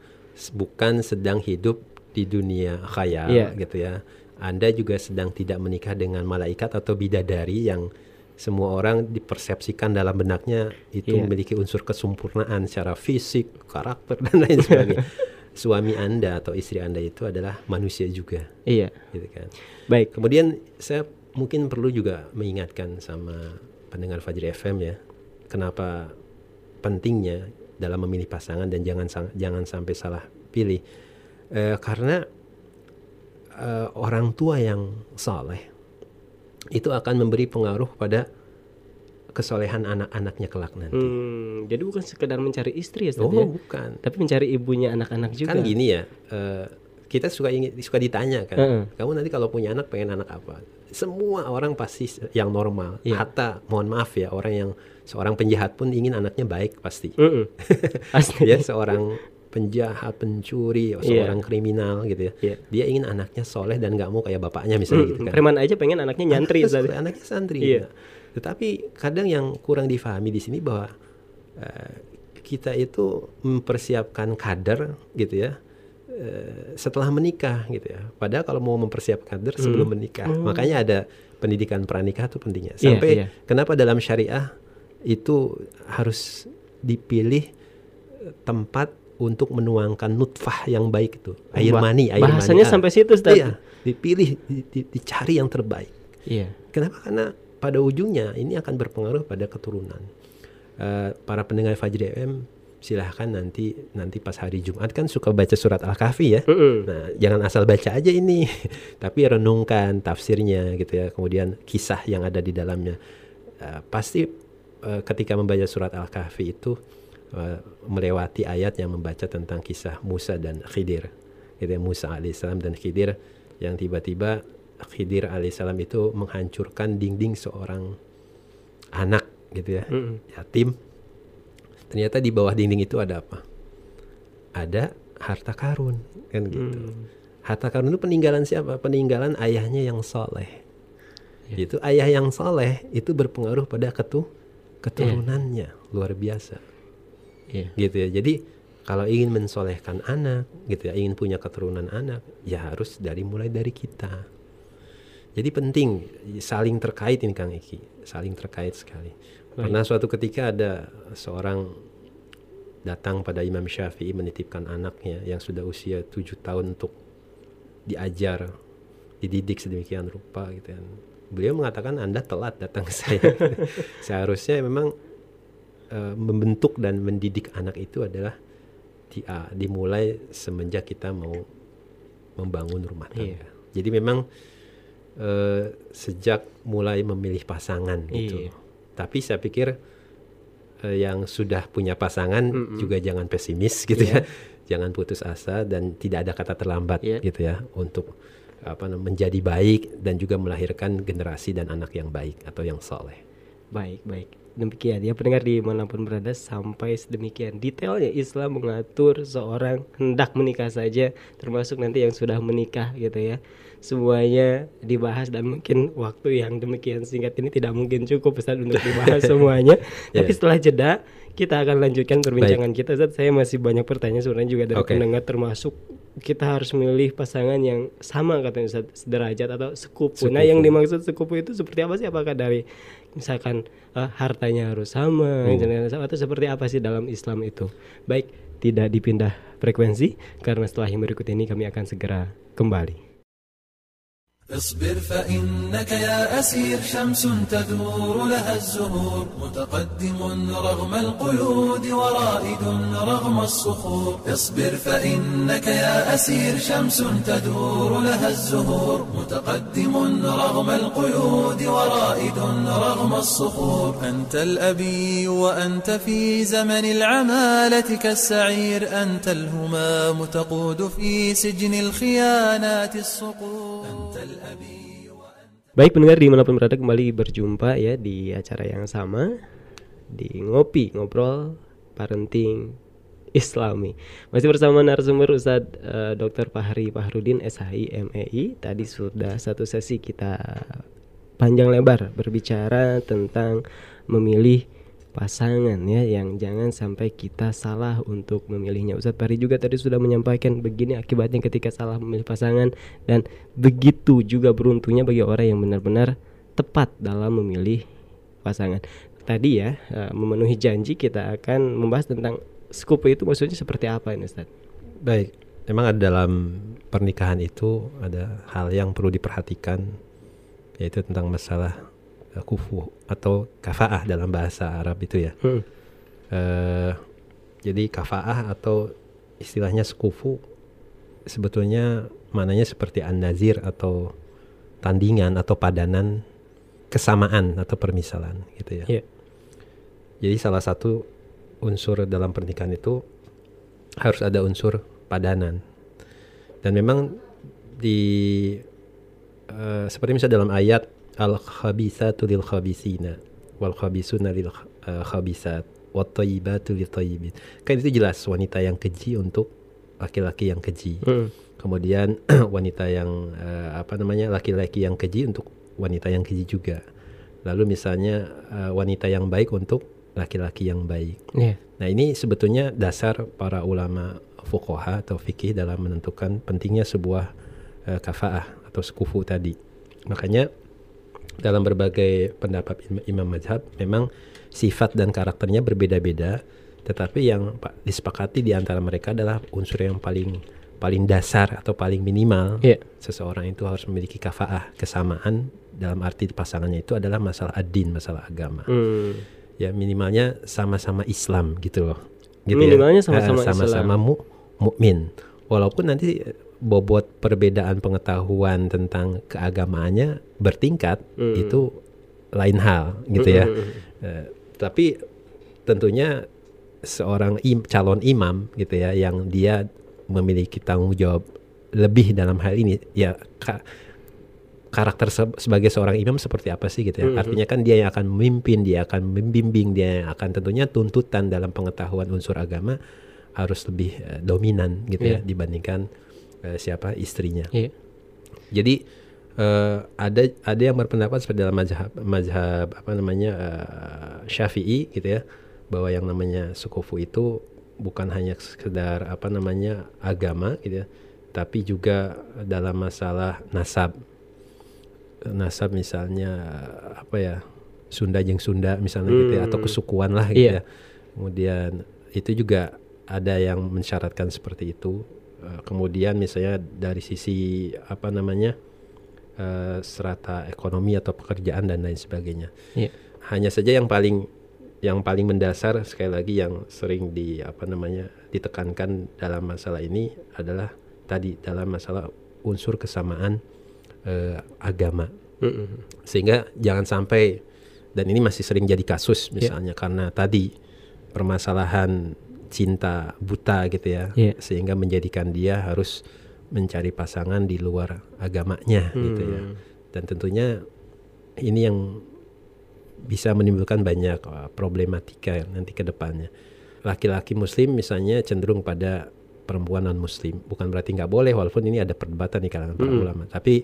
bukan sedang hidup di dunia khayal Iya. gitu ya. Anda juga sedang tidak menikah dengan malaikat atau bidadari yang semua orang dipersepsikan dalam benaknya itu Iya. memiliki unsur kesempurnaan secara fisik, karakter dan lain sebagainya. Suami Anda atau istri Anda itu adalah manusia juga, Iya. gitu kan. Baik. Kemudian saya mungkin perlu juga mengingatkan sama pendengar Fajri FM ya, kenapa pentingnya dalam memilih pasangan dan jangan jangan sampai salah pilih. Eh, karena eh, orang tua yang saleh itu akan memberi pengaruh pada kesolehan anak-anaknya kelak nanti. Hmm, jadi bukan sekedar mencari istri ya, Ustaz, Oh, ya? bukan. Tapi mencari ibunya anak-anak juga. Kan gini ya, eh, kita suka ingin suka ditanya kan, Heeh. kamu nanti kalau punya anak pengen anak apa? Semua orang pasti yang normal. Iya. Hatta mohon maaf ya, orang yang seorang penjahat pun ingin anaknya baik pasti. Mm-mm. Asli. ya seorang penjahat, pencuri, seorang kriminal gitu ya. Iya. Dia ingin anaknya soleh dan nggak mau kayak bapaknya misalnya gitu Mm, kan. Preman aja pengen anaknya nyantri Anaknya anaknya santri. Iya. Nah, Tetapi kadang yang kurang difahami di sini bahwa eh, kita itu mempersiapkan kader gitu ya eh, setelah menikah gitu ya. Padahal kalau mau mempersiapkan kader sebelum menikah, makanya ada pendidikan pranikah itu pentingnya. Hmm. Iya, Sampai iya. kenapa dalam syariah itu harus dipilih tempat untuk menuangkan nutfah yang baik itu air Ba- mani air bahasanya mani. Ah, sampai situ, Ustaz. iya dipilih di- di- dicari yang terbaik Iya. Kenapa? Karena pada ujungnya ini akan berpengaruh pada keturunan. Eh, para pendengar Fajri FM silahkan nanti nanti pas hari Jumat kan suka baca surat Al-Kahfi ya. Mm-mm. Nah, jangan asal baca aja ini, tapi renungkan tafsirnya gitu ya. Kemudian kisah yang ada di dalamnya. Eh, pasti eh, ketika membaca surat Al-Kahfi itu eh, melewati ayat yang membaca tentang kisah Musa dan Khidir. Gitu ya, Musa alaihissalam dan Khidir yang tiba-tiba Khidir alaihissalam itu menghancurkan dinding seorang anak gitu ya, Mm-mm. yatim. Ternyata di bawah dinding itu ada apa? Ada harta karun kan gitu. Hmm. Harta karun itu peninggalan siapa? Peninggalan ayahnya yang soleh. Itu ayah yang soleh itu berpengaruh pada ketu keturunannya luar biasa Iya. gitu ya. Jadi kalau ingin mensolehkan anak gitu ya, ingin punya keturunan anak, ya harus dari mulai dari kita. Jadi penting saling terkait ini Kang Eki, saling terkait sekali. Pernah suatu ketika ada seorang datang pada Imam Syafi'i menitipkan anaknya yang sudah usia tujuh tahun untuk diajar, dididik sedemikian rupa gitu kan. Beliau mengatakan Anda telat datang ke saya. Seharusnya memang eh, membentuk dan mendidik anak itu adalah di, ah, dimulai semenjak kita mau membangun rumah tangga. Iya. Jadi memang eh, sejak mulai memilih pasangan gitu. Iya. Tapi saya pikir eh, yang sudah punya pasangan juga jangan pesimis gitu ya. Jangan putus asa dan tidak ada kata terlambat Iya. gitu ya untuk apa menjadi baik dan juga melahirkan generasi dan anak yang baik atau yang soleh. Baik, baik. Demikian ya pendengar di mana pun berada sampai sedemikian detailnya Islam mengatur seorang hendak menikah saja termasuk nanti yang sudah menikah gitu ya semuanya dibahas dan mungkin waktu yang demikian singkat ini tidak mungkin cukup Ustaz untuk dibahas semuanya tapi Ya. setelah jeda kita akan lanjutkan perbincangan kita Ustaz saya masih banyak pertanyaan sebenarnya juga dari Oke. pendengar termasuk kita harus memilih pasangan yang sama katanya Ustaz sederajat atau sekupu. Nah, Sekufu. yang dimaksud sekupu itu seperti apa sih? Apakah dari misalkan eh, hartanya harus sama, Hmm. jenayah sama atau seperti apa sih dalam Islam itu? Baik, tidak dipindah frekuensi karena setelah yang berikut ini kami akan segera kembali. اصبر فإنك يا أسير شمس تدور لها الزهور. متقدم رغم القيود ورائد رغم الصخور. اصبر فإنك يا أسير شمس تدور لها الزهور. متقدم رغم القيود ورائد رغم الصخور. أنت الأبي وأنت في زمن العمالة كالسعير. أنت الهمام تقود في سجن الخيانات الصقور. أنت Baik pendengar di mana pun berada kembali berjumpa ya di acara yang sama di ngopi ngobrol parenting Islami masih bersama narasumber Ustadz eh, Dr. Fahri Fahrudin SHI MEI tadi sudah satu sesi kita panjang lebar berbicara tentang memilih pasangan ya yang jangan sampai kita salah untuk memilihnya. Ustadz Fahri juga tadi sudah menyampaikan begini akibatnya ketika salah memilih pasangan dan begitu juga beruntungnya bagi orang yang benar-benar tepat dalam memilih pasangan. Tadi ya uh, memenuhi janji kita akan membahas tentang sekufu itu maksudnya seperti apa ini Ustaz? Baik, memang ada dalam pernikahan itu ada hal yang perlu diperhatikan yaitu tentang masalah kufu atau kafaah dalam bahasa Arab itu ya. Hmm. Uh, jadi kafaah atau istilahnya sekufu sebetulnya mananya seperti an-nazir atau tandingan atau padanan kesamaan atau permisalan gitu ya. Iya. Jadi salah satu unsur dalam pernikahan itu harus ada unsur padanan. Dan memang di uh, seperti misalnya dalam ayat al khabisatu lil khabisina wal khabisuna lil khabisat wat thayyibatu lil thayyibin. Kan itu jelas wanita yang keji untuk laki-laki yang keji. Hmm. Kemudian wanita yang uh, apa namanya laki-laki yang keji untuk wanita yang keji juga. Lalu misalnya uh, wanita yang baik untuk laki-laki yang baik. Iya. Nah ini sebetulnya dasar para ulama fuqaha atau fikih dalam menentukan pentingnya sebuah uh, kafaah atau sekufu tadi. Makanya dalam berbagai pendapat im- imam mazhab memang sifat dan karakternya berbeda-beda, tetapi yang pa- disepakati di antara mereka adalah unsur yang paling paling dasar atau paling minimal Iya. seseorang itu harus memiliki kafaah kesamaan dalam arti pasangannya itu adalah masalah ad-din, masalah agama Hmm. ya minimalnya sama-sama Islam gitu loh. Gitu Minimalnya ya. sama-sama Eh, sama-sama mu mukmin. Walaupun nanti bobot perbedaan pengetahuan tentang keagamaannya bertingkat Hmm. itu lain hal gitu ya. Hmm. Eh, tapi tentunya seorang im, calon imam gitu ya yang dia memiliki tanggung jawab lebih dalam hal ini ya ka- karakter se- sebagai seorang imam seperti apa sih gitu ya. Mhm. Artinya kan dia yang akan memimpin, dia akan membimbing, dia yang akan tentunya tuntutan dalam pengetahuan unsur agama harus lebih eh, dominan gitu ya Iya. dibandingkan eh, siapa istrinya. Iya. Jadi eh, ada ada yang berpendapat seperti dalam mazhab mazhab apa namanya eh, Syafi'i gitu ya bahwa yang namanya sukufu itu bukan hanya sekedar apa namanya agama gitu ya tapi juga dalam masalah nasab nasab misalnya apa ya Sunda jeng Sunda misalnya gitu ya atau Hmm. kesukuan lah gitu Iya. ya kemudian itu juga ada yang mensyaratkan seperti itu Eh, kemudian misalnya dari sisi apa namanya eh, serata ekonomi atau pekerjaan dan lain sebagainya Iya. hanya saja yang paling yang paling mendasar sekali lagi yang sering di apa namanya ditekankan dalam masalah ini adalah tadi dalam masalah unsur kesamaan eh, agama Hmm. sehingga jangan sampai dan ini masih sering jadi kasus misalnya karena tadi permasalahan cinta buta gitu ya Iya. sehingga menjadikan dia harus mencari pasangan di luar agamanya gitu ya Hmm. dan tentunya ini yang bisa menimbulkan banyak uh, problematika nanti ke depannya laki-laki muslim misalnya cenderung pada perempuan non muslim bukan berarti nggak boleh walaupun ini ada perdebatan di kalangan para Mm. ulama tapi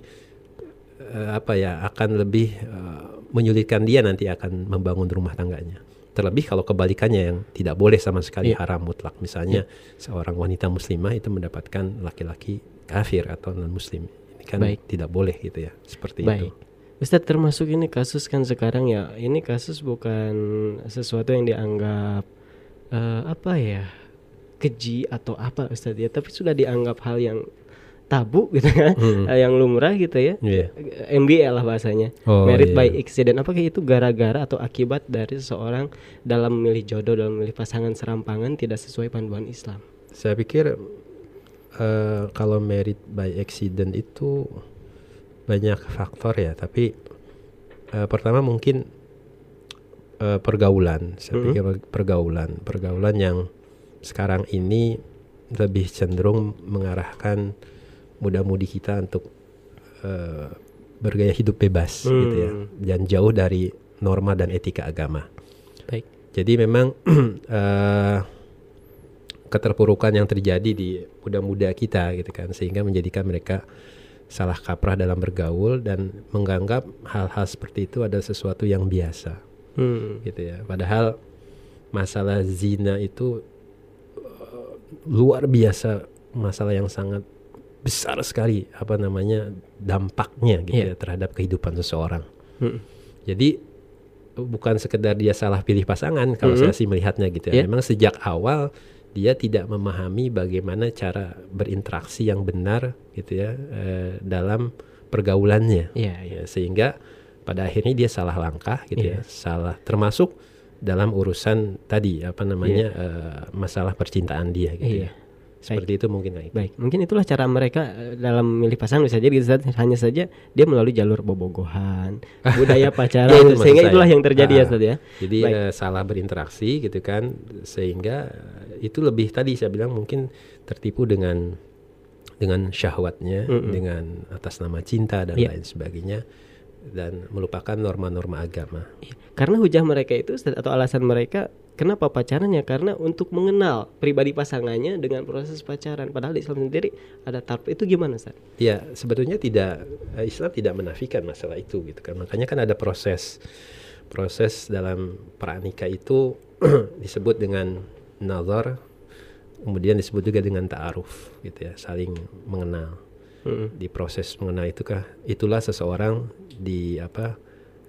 eh, apa ya akan lebih eh, menyulitkan dia nanti akan membangun rumah tangganya terlebih kalau kebalikannya yang tidak boleh sama sekali Iya. haram mutlak misalnya seorang wanita muslimah itu mendapatkan laki-laki kafir atau non muslim ini kan Baik. tidak boleh gitu ya seperti itu Baik. Ustadz termasuk ini kasus kan sekarang ya ini kasus bukan sesuatu yang dianggap eh, apa ya keji atau apa Ustadz ya tapi sudah dianggap hal yang tabu gitu kan Mm. eh, yang lumrah gitu ya. Eh, MBA lah bahasanya Oh, merit iya. by accident apakah itu gara-gara atau akibat dari seseorang dalam memilih jodoh dalam memilih pasangan serampangan tidak sesuai panduan Islam Saya pikir eh, kalau merit by accident itu banyak faktor ya, tapi eh, pertama mungkin eh, pergaulan. Saya Mhm. pikir pergaulan, pergaulan yang sekarang ini lebih cenderung mengarahkan muda-mudi kita untuk eh, bergaya hidup bebas gitu ya, Hmm. dan jauh dari norma dan etika agama. baik Jadi memang eh, keterpurukan yang terjadi di muda-muda kita gitu kan sehingga menjadikan mereka salah kaprah dalam bergaul dan menganggap hal-hal seperti itu adalah sesuatu yang biasa Hmm. gitu ya. Padahal masalah zina itu eh, luar biasa masalah yang sangat besar sekali apa namanya dampaknya gitu Iya. ya terhadap kehidupan seseorang. Hmm. Jadi bukan sekedar dia salah pilih pasangan kalau Mhm. saya sih melihatnya gitu Yeah. ya. Memang sejak awal dia tidak memahami bagaimana cara berinteraksi yang benar gitu ya eh, dalam pergaulannya. Iya, iya. Ya, sehingga pada akhirnya dia salah langkah gitu Iya. ya. Salah termasuk dalam urusan tadi apa namanya eh, masalah percintaan dia gitu Iya. ya. Seperti itu mungkin Iki. Baik, mungkin itulah cara mereka eh, dalam memilih pasangan bisa jadi Ustaz, hanya saja dia melalui jalur bobogohan, budaya pacaran, Ya, itu maksud sehingga saya. itulah yang terjadi ya Ah, Ustaz ya. Jadi Baik. eh, salah berinteraksi gitu kan sehingga eh, itu lebih tadi saya bilang mungkin tertipu dengan dengan syahwatnya, Mm-mm. dengan atas nama cinta dan Iya. lain sebagainya dan melupakan norma-norma agama. Karena hujah mereka itu atau alasan mereka kenapa pacaran ya karena untuk mengenal pribadi pasangannya dengan proses pacaran. Padahal di Islam sendiri ada tarp itu gimana Ustaz? Ya sebetulnya tidak eh, Islam tidak menafikan masalah itu gitu kan. Makanya kan ada proses proses dalam pranikah itu disebut dengan nazar, kemudian disebut juga dengan ta'aruf gitu ya, saling mengenal. Mm-mm. Di proses mengenal itu kah itulah seseorang di apa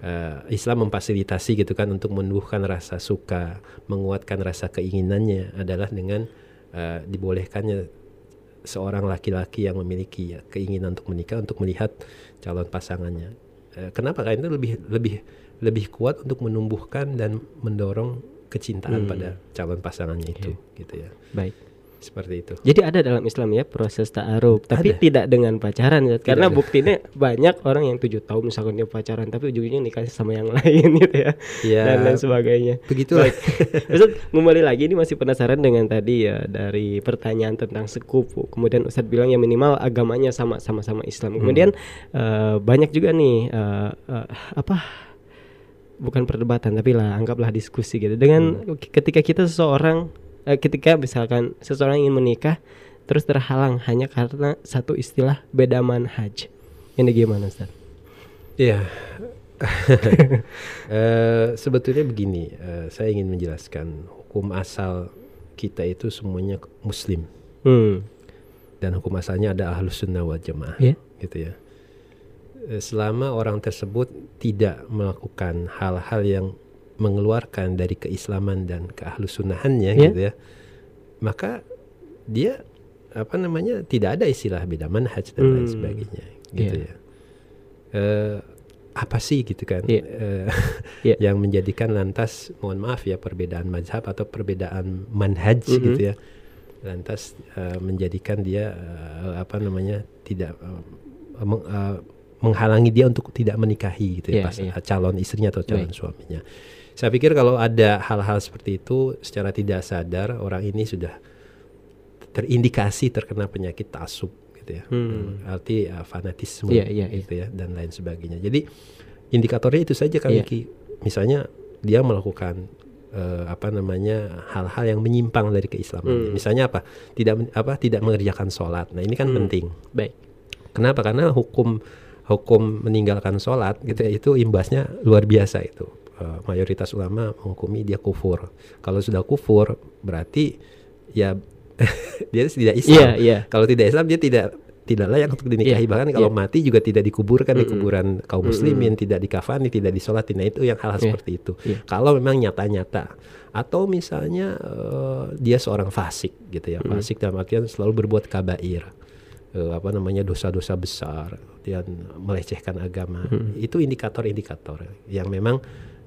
eh, Islam memfasilitasi gitu kan untuk menumbuhkan rasa suka, menguatkan rasa keinginannya adalah dengan eh, dibolehkannya seorang laki-laki yang memiliki ya, keinginan untuk menikah untuk melihat calon pasangannya. Eh, kenapa? Karena itu lebih lebih lebih kuat untuk menumbuhkan dan mendorong kecintaan Hmm. pada calon pasangannya itu, gitu ya. Baik. Seperti itu. Jadi ada dalam Islam ya proses ta'aruf, tapi Ada. tidak dengan pacaran Ustaz. Karena ada. buktinya banyak orang yang tujuh tahun misalkan dia pacaran tapi ujungnya nikah sama yang lain gitu ya. Ya, Dan lain sebagainya. begitulah. Ustaz kembali lagi ini masih penasaran dengan tadi ya dari pertanyaan tentang sekufu. Kemudian Ustaz bilang ya minimal agamanya sama sama sama Islam. Kemudian eh, banyak juga nih eh, eh, apa bukan perdebatan tapi lah anggaplah diskusi gitu. Dengan ketika kita seseorang ketika misalkan seseorang ingin menikah terus terhalang hanya karena satu istilah beda manhaj. Ini gimana Ustaz? Iya. Eh, sebetulnya begini, eh, saya ingin menjelaskan hukum asal kita itu semuanya muslim Hmm. dan hukum asalnya ada ahlus sunnah wal jamaah, Ya. gitu ya. Eh, Selama orang tersebut tidak melakukan hal-hal yang mengeluarkan dari keislaman dan keahlus sunnahannya, Ya. gitu ya, maka dia apa namanya tidak ada istilah beda manhaj dan lain Hmm. sebagainya, gitu Iya. ya. Eh, apa sih gitu kan Iya. eh, Iya. yang menjadikan lantas mohon maaf ya perbedaan mazhab atau perbedaan manhaj Mhm. gitu ya lantas eh, menjadikan dia eh, apa namanya tidak eh, meng- eh, menghalangi dia untuk tidak menikahi gitu ya Iya, pas iya. calon istrinya atau calon Baik. suaminya saya pikir kalau ada hal-hal seperti itu secara tidak sadar orang ini sudah terindikasi terkena penyakit tasub gitu ya Hmm. arti uh, fanatisme Iya, iya, iya. gitu ya dan lain sebagainya jadi indikatornya itu saja kan. Iki. misalnya dia melakukan eh, apa namanya hal-hal yang menyimpang dari keislaman Hmm. misalnya apa tidak apa tidak mengerjakan sholat nah ini kan Hmm. penting Baik. kenapa karena hukum hukum meninggalkan sholat gitu ya itu imbasnya luar biasa itu Eh, mayoritas ulama menghukumi dia kufur kalau sudah kufur berarti ya dia tidak Islam Iya, iya. kalau tidak Islam dia tidak tidak layak untuk dinikahi Iya, bahkan kalau iya. mati juga tidak dikuburkan di Mm-mm. kuburan kaum muslimin tidak dikafani tidak disolati nah itu yang hal-hal Iya, seperti itu iya. kalau memang nyata-nyata atau misalnya eh, dia seorang fasik gitu ya Mm. fasik dalam artian selalu berbuat kabair eh, apa namanya dosa-dosa besar dan melecehkan agama Mm. itu indikator-indikator yang memang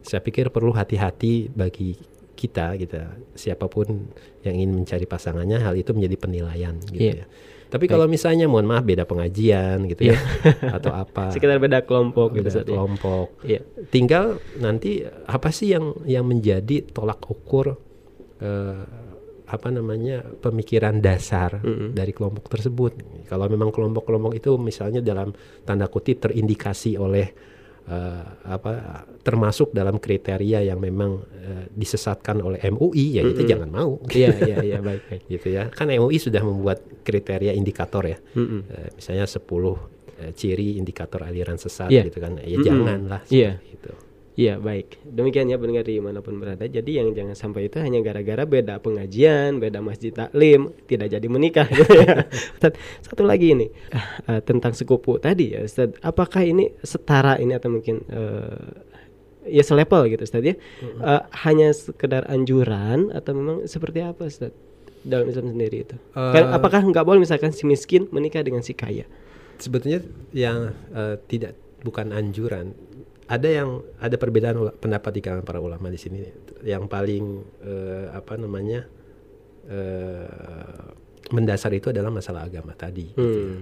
saya pikir perlu hati-hati bagi kita gitu ya. siapa pun yang ingin mencari pasangannya hal itu menjadi penilaian gitu Iya. ya tapi kalau misalnya mohon maaf beda pengajian gitu ya atau apa Sekitar beda kelompok gitu beda Ustaz, ya. kelompok Iya. tinggal nanti apa sih yang yang menjadi tolak ukur eh, apa namanya pemikiran dasar Mm-mm. dari kelompok tersebut kalau memang kelompok-kelompok itu misalnya dalam tanda kutip terindikasi oleh eh, apa termasuk dalam kriteria yang memang eh, disesatkan oleh MUI ya kita Mm-mm. jangan mau Iya, iya, iya, baik, baik. gitu ya kan MUI sudah membuat kriteria indikator ya Mm-mm. Eh, misalnya 10 eh, ciri indikator aliran sesat Iya. gitu kan ya Mm-mm. janganlah Iya. seperti itu Iya baik. Demikian ya pendengar di mana pun berada. Jadi yang jangan sampai itu hanya gara-gara beda pengajian Beda masjid taklim Tidak jadi menikah. Gitu ya. Ustaz, Satu lagi ini ah, Tentang sekupu tadi ya Ustaz. Apakah ini setara ini atau mungkin eh, ya selevel gitu Ustaz ya. Eh, hanya sekedar anjuran atau memang seperti apa Ustaz dalam Islam sendiri itu? Kan apakah nggak boleh misalkan si miskin menikah dengan si kaya? sebetulnya yang eh, tidak bukan anjuran ada yang ada perbedaan pendapat di kalangan para ulama di sini yang paling eh, apa namanya eh, mendasar itu adalah masalah agama tadi gitu ya. Hmm.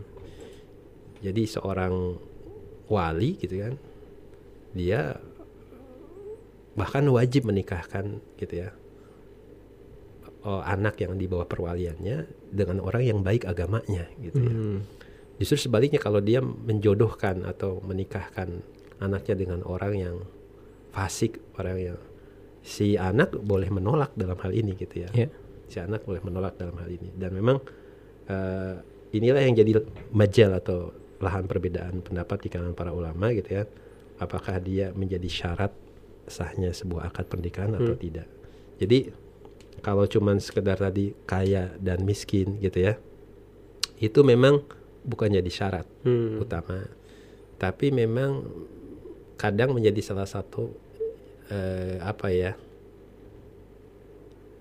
jadi seorang wali gitu kan dia bahkan wajib menikahkan gitu ya oh, anak yang di bawah perwaliannya dengan orang yang baik agamanya gitu ya Hmm. Justru sebaliknya kalau dia menjodohkan atau menikahkan anaknya dengan orang yang fasik, orang yang si anak boleh menolak dalam hal ini gitu ya. Ya. Si anak boleh menolak dalam hal ini. Dan memang eh, inilah yang jadi majal atau lahan perbedaan pendapat di kalangan para ulama gitu ya. Apakah dia menjadi syarat sahnya sebuah akad pernikahan atau tidak. Jadi kalau cuman sekedar tadi kaya dan miskin gitu ya. Itu memang bukan jadi syarat Hmm. utama, tapi memang kadang menjadi salah satu eh, apa ya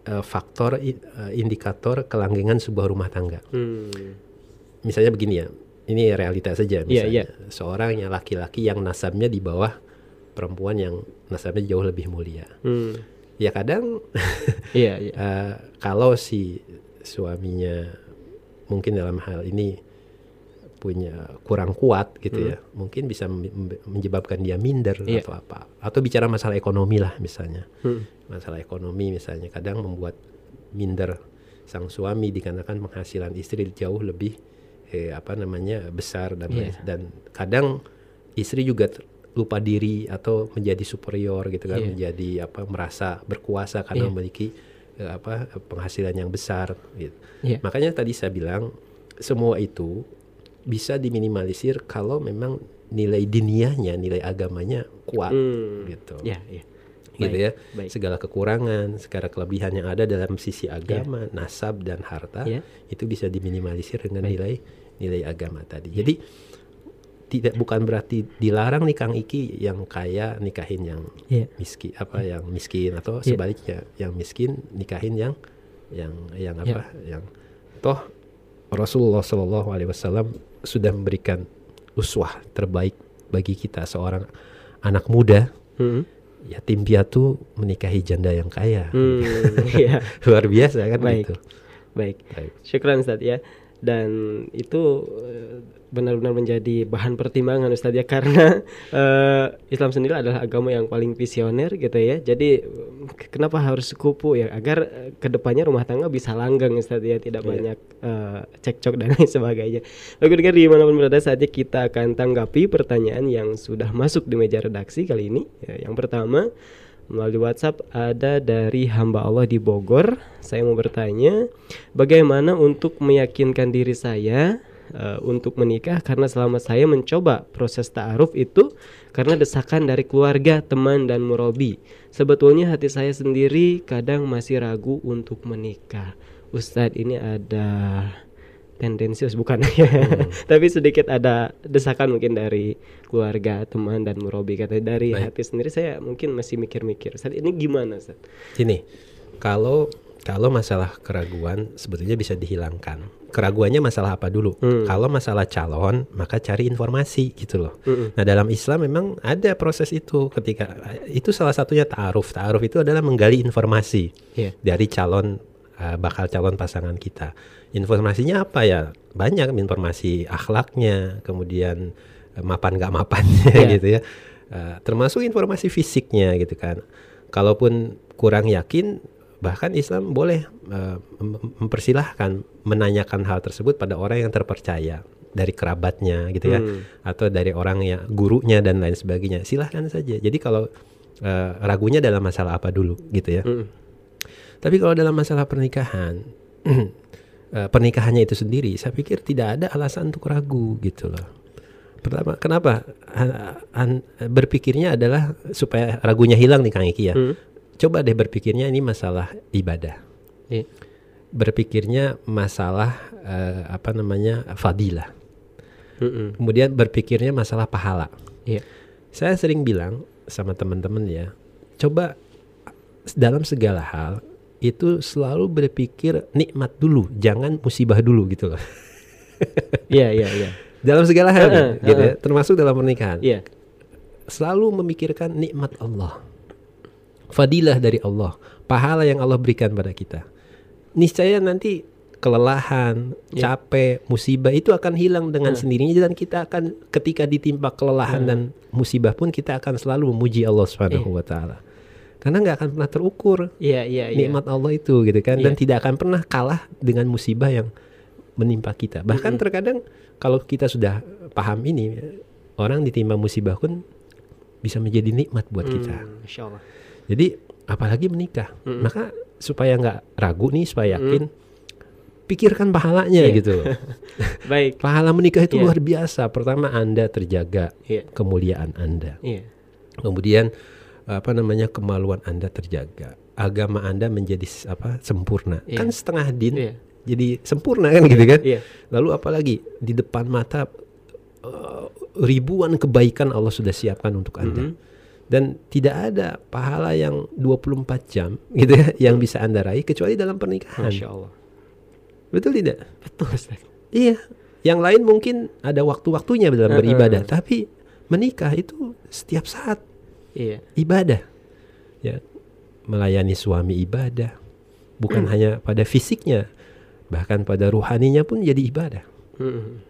eh, faktor eh, indikator kelanggengan sebuah rumah tangga. Hmm. Misalnya begini ya, ini realita saja. Iya, Misalnya iya. seorang yang laki-laki yang nasabnya di bawah perempuan yang nasabnya jauh lebih mulia. Hmm. Ya kadang Iya, iya. eh, kalau si suaminya mungkin dalam hal ini punya kurang kuat gitu ya, mungkin bisa menyebabkan dia minder Iya. atau apa. Atau bicara masalah ekonomi lah misalnya. Hmm. Masalah ekonomi misalnya kadang membuat minder sang suami dikarenakan penghasilan istri jauh lebih eh, apa namanya besar dan Iya. dan kadang istri juga lupa diri atau menjadi superior gitu kan, Iya. menjadi apa merasa berkuasa karena Iya. memiliki eh, apa penghasilan yang besar gitu. Iya. Makanya tadi saya bilang semua itu bisa diminimalisir kalau memang nilai diniahnya, nilai agamanya kuat Hmm. gitu. Ya, ya. Gitu Baik, ya. baik. Segala kekurangan, segala kelebihan yang ada dalam sisi agama, nasab dan harta Iya. itu bisa diminimalisir dengan nilai nilai agama tadi. Jadi tidak bukan berarti dilarang nih Kang Iki yang kaya nikahin yang Iya. miskin apa yang miskin atau Iya. sebaliknya yang miskin nikahin yang yang yang Iya. apa yang toh Rasulullah Shallallahu Alaihi Wasallam sudah memberikan uswah terbaik bagi kita seorang anak muda Hmm. yatim piatu menikahi janda yang kaya Hmm. Iya. luar biasa kan Baik. gitu Baik. Baik. Syukran Ustaz ya. Dan itu eh, benar-benar menjadi bahan pertimbangan Ustaz ya karena eh, Islam sendiri adalah agama yang paling visioner gitu ya. Jadi kenapa harus kupu ya agar eh, ke depannya rumah tangga bisa langgeng Ustaz ya tidak Iya. banyak eh, cekcok dan lain sebagainya. Baik dengar di mana pun berada saatnya kita akan tanggapi pertanyaan yang sudah masuk di meja redaksi kali ini. Ya, yang pertama melalui WhatsApp ada dari hamba Allah di Bogor. Saya mau bertanya, bagaimana untuk meyakinkan diri saya eh, untuk menikah karena selama saya mencoba proses ta'aruf itu karena desakan dari keluarga, teman dan murabi. Sebetulnya hati saya sendiri kadang masih ragu untuk menikah. Ustadz ini ada tendensius bukan ya tapi sedikit ada desakan mungkin dari keluarga teman dan murabi kata dari Baik. hati sendiri saya mungkin masih mikir-mikir saat ini gimana Ustaz? Gini, kalau kalau masalah keraguan sebetulnya bisa dihilangkan. Keraguannya masalah apa dulu? Hmm. Kalau masalah calon, maka cari informasi gitu loh. Mm-mm. Nah, dalam Islam memang ada proses itu ketika itu salah satunya ta'aruf. Ta'aruf itu adalah menggali informasi Iya. dari calon uh, bakal calon pasangan kita. Informasinya apa ya? Banyak informasi akhlaknya, kemudian uh, mapan nggak mapannya Iya. gitu ya. Uh, termasuk informasi fisiknya gitu kan. Kalaupun kurang yakin, bahkan Islam boleh uh, mem- mempersilahkan menanyakan hal tersebut pada orang yang terpercaya dari kerabatnya gitu ya, Hmm. atau dari orang yang gurunya dan lain sebagainya. Silahkan saja. Jadi kalau uh, ragunya dalam masalah apa dulu gitu ya. Mm-mm. Tapi kalau dalam masalah pernikahan, eh, pernikahannya itu sendiri, saya pikir tidak ada alasan untuk ragu gitu loh. Pertama, kenapa An- berpikirnya adalah supaya ragunya hilang nih Kang Iki ya. Mm. Coba deh berpikirnya ini masalah ibadah. Iya. Berpikirnya masalah eh, apa namanya fadilah. Mm-mm. Kemudian berpikirnya masalah pahala. Iya. Saya sering bilang sama teman-teman ya, coba dalam segala hal itu selalu berpikir nikmat dulu, jangan musibah dulu gitu loh. Iya, iya, iya. dalam segala hal, Heeh, gitu ya, heeh. termasuk dalam pernikahan. Iya. Selalu memikirkan nikmat Allah, fadilah dari Allah, pahala yang Allah berikan pada kita. Niscaya nanti kelelahan, Ya. capek, musibah itu akan hilang dengan sendirinya dan kita akan ketika ditimpa kelelahan dan musibah pun kita akan selalu memuji Allah Subhanahu wa taala. Karena nggak akan pernah terukur Iya, iya, iya. nikmat Allah itu gitu kan dan Iya. tidak akan pernah kalah dengan musibah yang menimpa kita. Bahkan terkadang kalau kita sudah paham ini orang ditimpa musibah pun bisa menjadi nikmat buat kita. Hmm, Insya Allah. Jadi apalagi menikah. Maka supaya nggak ragu nih supaya yakin pikirkan pahalanya Iya. gitu. Baik. Pahala menikah itu Iya. luar biasa. Pertama Anda terjaga Iya. kemuliaan Anda. Iya. Kemudian apa namanya kemaluan Anda terjaga, agama Anda menjadi apa sempurna. Iya. Kan setengah din Iya. jadi sempurna kan gitu kan? Iya. Lalu apalagi di depan mata eh, ribuan kebaikan Allah sudah siapkan untuk Anda. Mhm. Dan tidak ada pahala yang 24 jam gitu ya yang bisa Anda raih kecuali dalam pernikahan. Masya Allah. Betul tidak? Betul Ustaz. Iya. Yang lain mungkin ada waktu-waktunya dalam beribadah, tapi menikah itu setiap saat Iya. ibadah ya melayani suami ibadah bukan hanya pada fisiknya bahkan pada ruhaninya pun jadi ibadah Hmm.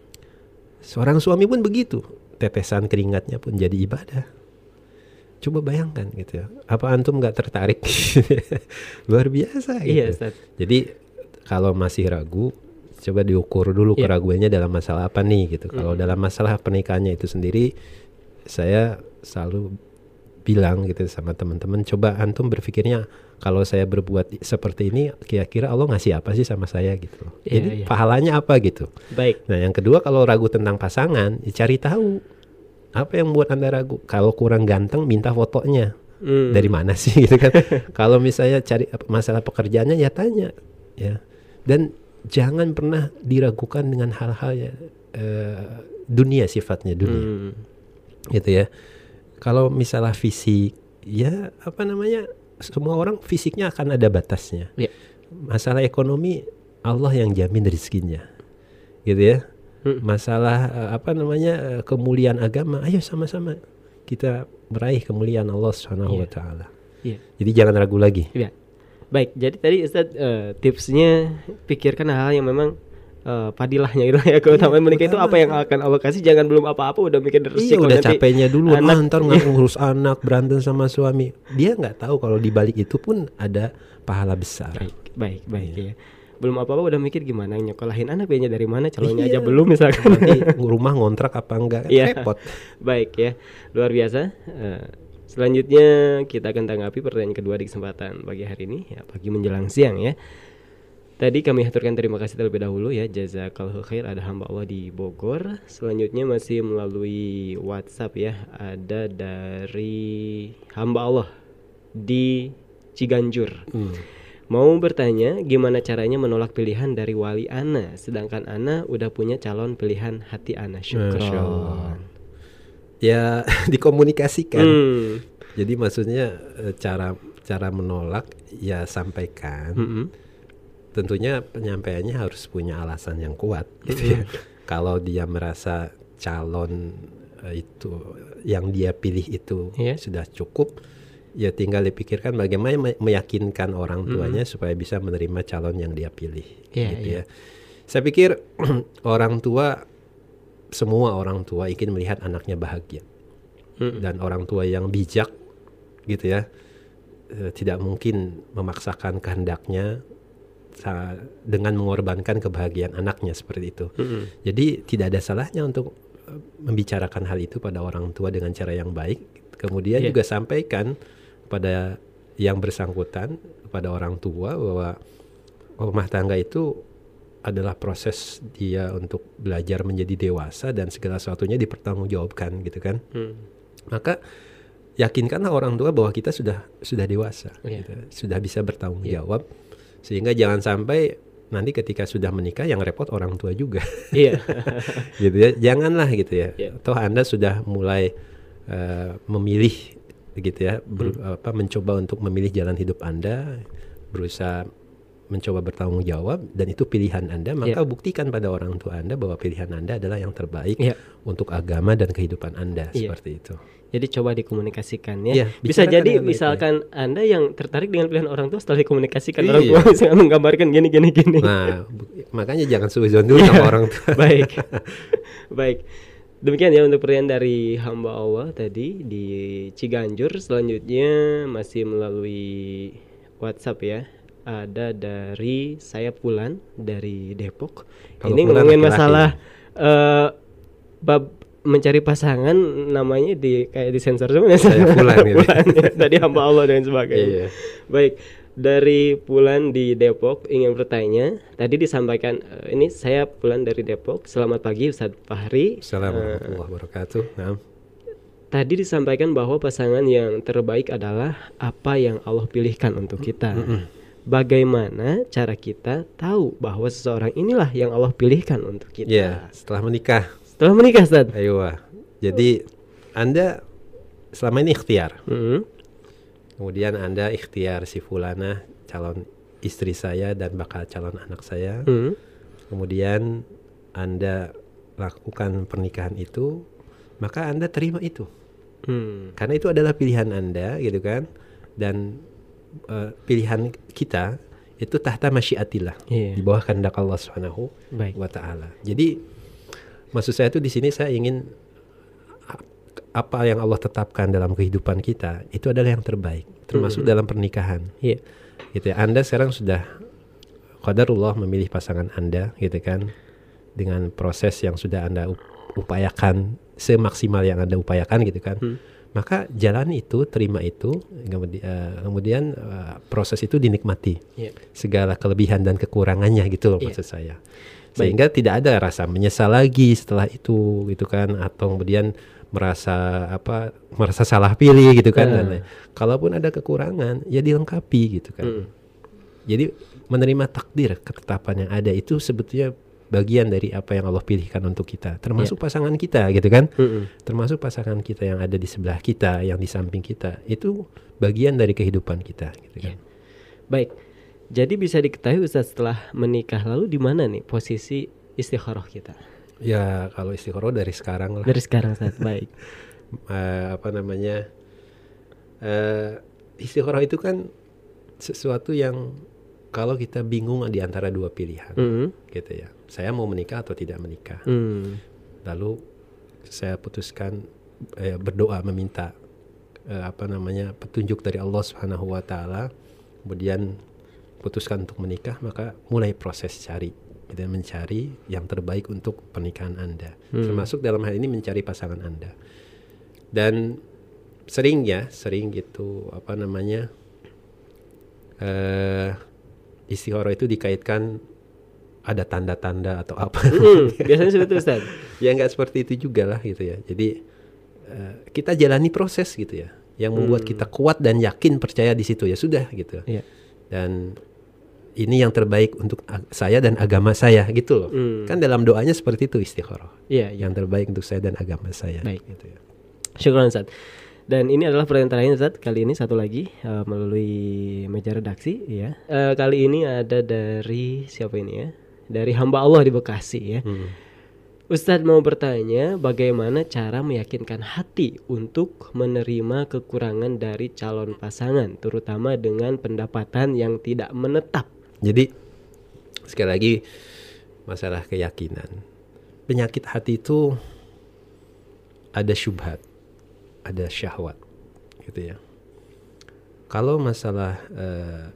seorang suami pun begitu tetesan keringatnya pun jadi ibadah coba bayangkan gitu ya apa antum nggak tertarik luar biasa gitu Iya Ustaz. jadi kalau masih ragu coba diukur dulu Iya. keraguannya dalam masalah apa nih gitu. Kalau dalam masalah pernikahannya itu sendiri saya selalu bilang gitu sama teman-teman coba antum berpikirnya kalau saya berbuat seperti ini kira-kira Allah ngasih apa sih sama saya gitu. Iya, Jadi iya. pahalanya apa gitu. Baik. Nah, yang kedua kalau ragu tentang pasangan, ya cari tahu apa yang membuat Anda ragu. Kalau kurang ganteng minta fotonya Hmm. dari mana sih gitu kan kalau misalnya cari masalah pekerjaannya ya tanya ya dan jangan pernah diragukan dengan hal-hal ya eh, dunia sifatnya dunia Hmm. gitu ya kalau misalnya fisik ya apa namanya semua orang fisiknya akan ada batasnya Iya. masalah ekonomi Allah yang jamin rezekinya gitu ya Hmm. masalah eh, apa namanya eh, kemuliaan agama ayo sama-sama kita meraih kemuliaan Allah Subhanahu wa taala Iya. jadi jangan ragu lagi Iya. Baik, jadi tadi Ustaz eh, tipsnya pikirkan hal yang memang eh, padilahnya gitu ya. Keutamaan menikah itu apa yang akan Allah kasih jangan belum apa-apa udah mikir Iya resiko udah nanti capeknya dulu anak- ah, ntar ngurus anak berantem sama suami dia nggak tahu kalau di balik itu pun ada pahala besar Baik, baik, baik ya. Belum apa-apa udah mikir gimana nyekolahin anak biayanya dari mana calonnya Iya. aja belum misalkan. nanti rumah ngontrak apa enggak Iya. repot Baik ya, luar biasa. Eh, selanjutnya kita akan tanggapi pertanyaan kedua di kesempatan pagi hari ini, ya pagi menjelang siang ya. Tadi kami haturkan terima kasih terlebih dahulu ya. Jazakallahu khair. Ada hamba Allah di Bogor. Selanjutnya masih melalui WhatsApp ya. Ada dari hamba Allah di Ciganjur. Hmm. Mau bertanya gimana caranya menolak pilihan dari wali Ana? Sedangkan Ana udah punya calon pilihan hati Ana. Syukron. Ya dikomunikasikan. Hmm. jadi maksudnya eh, cara cara menolak ya sampaikan. Mm-mm. Tentunya penyampaiannya harus punya alasan yang kuat gitu ya. Kalau dia merasa calon eh, itu yang dia pilih itu Iya. sudah cukup, ya tinggal dipikirkan bagaimana me- meyakinkan orang tuanya supaya bisa menerima calon yang dia pilih. Iya, gitu iya. ya. Saya pikir orang tua semua orang tua ingin melihat anaknya bahagia dan orang tua yang bijak gitu ya eh, tidak mungkin memaksakan kehendaknya dengan mengorbankan kebahagiaan anaknya seperti itu. Mm-mm. Jadi tidak ada salahnya untuk eh, membicarakan hal itu pada orang tua dengan cara yang baik. Kemudian Iya. juga sampaikan pada yang bersangkutan pada orang tua bahwa rumah tangga itu adalah proses dia untuk belajar menjadi dewasa dan segala sesuatunya dipertanggungjawabkan gitu kan Hmm. maka yakinkanlah orang tua bahwa kita sudah sudah dewasa Iya. gitu. sudah bisa bertanggung jawab sehingga jangan sampai nanti ketika sudah menikah yang repot orang tua juga Iya. gitu ya janganlah gitu ya Iya. toh anda sudah mulai eh, memilih gitu ya, ber- apa mencoba untuk memilih jalan hidup Anda, berusaha mencoba bertanggung jawab dan itu pilihan Anda, maka Iya. buktikan pada orang tua Anda bahwa pilihan Anda adalah yang terbaik Iya. untuk agama dan kehidupan Anda Iya. seperti itu. Jadi coba dikomunikasikan ya. Iya, bisa jadi misalkan Anda yang tertarik dengan pilihan orang tua setelah dikomunikasikan Iya. orang tua misalnya menggambarkan gini gini gini. Nah, makanya jangan suzon dulu sama orang tua. Baik. Baik. Demikian ya untuk pertanyaan dari hamba Allah tadi di Ciganjur. Selanjutnya masih melalui WhatsApp ya. Ada dari saya Pulan dari Depok. Kalau Ini ngomongin masalah eh bab mencari pasangan namanya di kayak disensor sebenarnya Saya Pulan gitu. Pulan, ya. Tadi hamba Allah dan sebagainya. Iya. Baik, dari Pulan di Depok ingin bertanya. Tadi disampaikan eh, ini saya Pulan dari Depok. Selamat pagi Ustadz Fahri. Assalamualaikum warahmatullahi wabarakatuh. Nah, tadi disampaikan bahwa pasangan yang terbaik adalah apa yang Allah pilihkan untuk kita. Bagaimana cara kita tahu bahwa seseorang inilah yang Allah pilihkan untuk kita? ya setelah menikah, Setelah menikah, Ustadz. ayo. Jadi Anda selama ini ikhtiar. Hmm, Kemudian Anda ikhtiar si fulana calon istri saya dan bakal calon anak saya. hmm, Kemudian Anda lakukan pernikahan itu, maka Anda terima itu. hmm. Karena itu adalah pilihan Anda gitu kan. Dan eh, pilihan kita itu tahta masyiatillah. Iya. Di bawah kehendak Allah Subhanahu wa taala. Jadi maksud saya itu di sini saya ingin apa yang Allah tetapkan dalam kehidupan kita itu adalah yang terbaik, termasuk dalam pernikahan. Iya. Gitu ya. Anda sekarang sudah qadarullah memilih pasangan Anda gitu kan dengan proses yang sudah Anda up- upayakan semaksimal yang Anda upayakan gitu kan. Hmm. Maka jalan itu, terima itu, kemudian, kemudian eh, proses itu dinikmati Iya. segala kelebihan dan kekurangannya gitu loh Iya. maksud saya sehingga tidak ada rasa menyesal lagi setelah itu gitu kan atau kemudian merasa apa merasa salah pilih gitu kan dan Nah. lain. kalaupun ada kekurangan ya dilengkapi gitu kan Hmm. jadi menerima takdir ketetapan yang ada itu sebetulnya bagian dari apa yang Allah pilihkan untuk kita termasuk pasangan kita gitu kan Hmm. termasuk pasangan kita yang ada di sebelah kita yang di samping kita itu bagian dari kehidupan kita gitu kan Iya. Baik. Jadi bisa diketahui Ustaz setelah menikah lalu di mana nih posisi istikharah kita? ya kalau istiqoroh dari sekarang lah Dari sekarang Ustaz. Baik. eh, apa namanya eh istiqoroh itu kan sesuatu yang kalau kita bingung di antara dua pilihan Hmm. gitu ya saya mau menikah atau tidak menikah Hmm. lalu saya putuskan eh, berdoa meminta eh, apa namanya petunjuk dari Allah Subhanahu Wa Taala kemudian putuskan untuk menikah maka mulai proses cari dan mencari yang terbaik untuk pernikahan anda. Termasuk dalam hal ini mencari pasangan anda. Dan sering ya sering gitu apa namanya eh istihoroh itu dikaitkan ada tanda-tanda atau apa. Hmm, biasanya seperti itu Ustaz. ya nggak seperti itu juga lah gitu ya. Jadi eh, kita jalani proses gitu ya. Yang membuat kita kuat dan yakin percaya di situ ya sudah gitu. Iya. dan ini yang terbaik untuk saya dan agama saya gitu loh Hmm. kan dalam doanya seperti itu istikharah Iya, iya. yang terbaik untuk saya dan agama saya Baik. gitu ya Syukran Ustaz. Dan ini adalah pertanyaan terakhir Ustaz. Kali ini satu lagi eh, melalui meja redaksi ya. Eh, kali ini ada dari siapa ini ya? Dari hamba Allah di Bekasi ya. Hmm. Ustadz mau bertanya bagaimana cara meyakinkan hati untuk menerima kekurangan dari calon pasangan, terutama dengan pendapatan yang tidak menetap. Jadi sekali lagi masalah keyakinan. Penyakit hati itu ada syubhat, ada syahwat, gitu ya. Kalau masalah eh,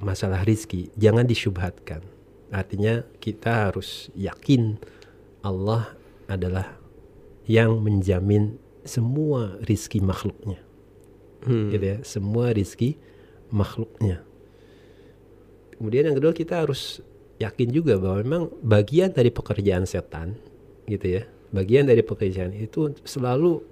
masalah rizki jangan disyubhatkan. Artinya kita harus yakin Allah adalah yang menjamin semua rizki makhluknya, Hmm. gitu ya. Semua rizki makhluknya. Kemudian yang kedua kita harus yakin juga bahwa memang bagian dari pekerjaan setan gitu ya. Bagian dari pekerjaan itu selalu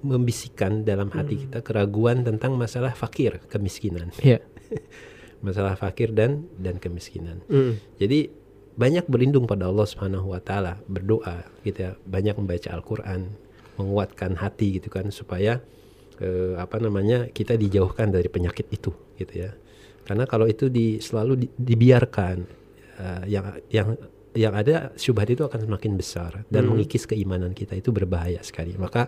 membisikkan dalam hati kita keraguan tentang masalah fakir, kemiskinan. Iya. Masalah fakir dan dan kemiskinan. Hmm. Jadi banyak berlindung pada Allah Subhanahu wa taala, berdoa gitu ya, banyak membaca Al-Qur'an, menguatkan hati gitu kan supaya eh, apa namanya kita dijauhkan dari penyakit itu gitu ya karena kalau itu di, selalu di, dibiarkan eh, yang yang yang ada syubhat itu akan semakin besar dan Hmm. mengikis keimanan kita itu berbahaya sekali maka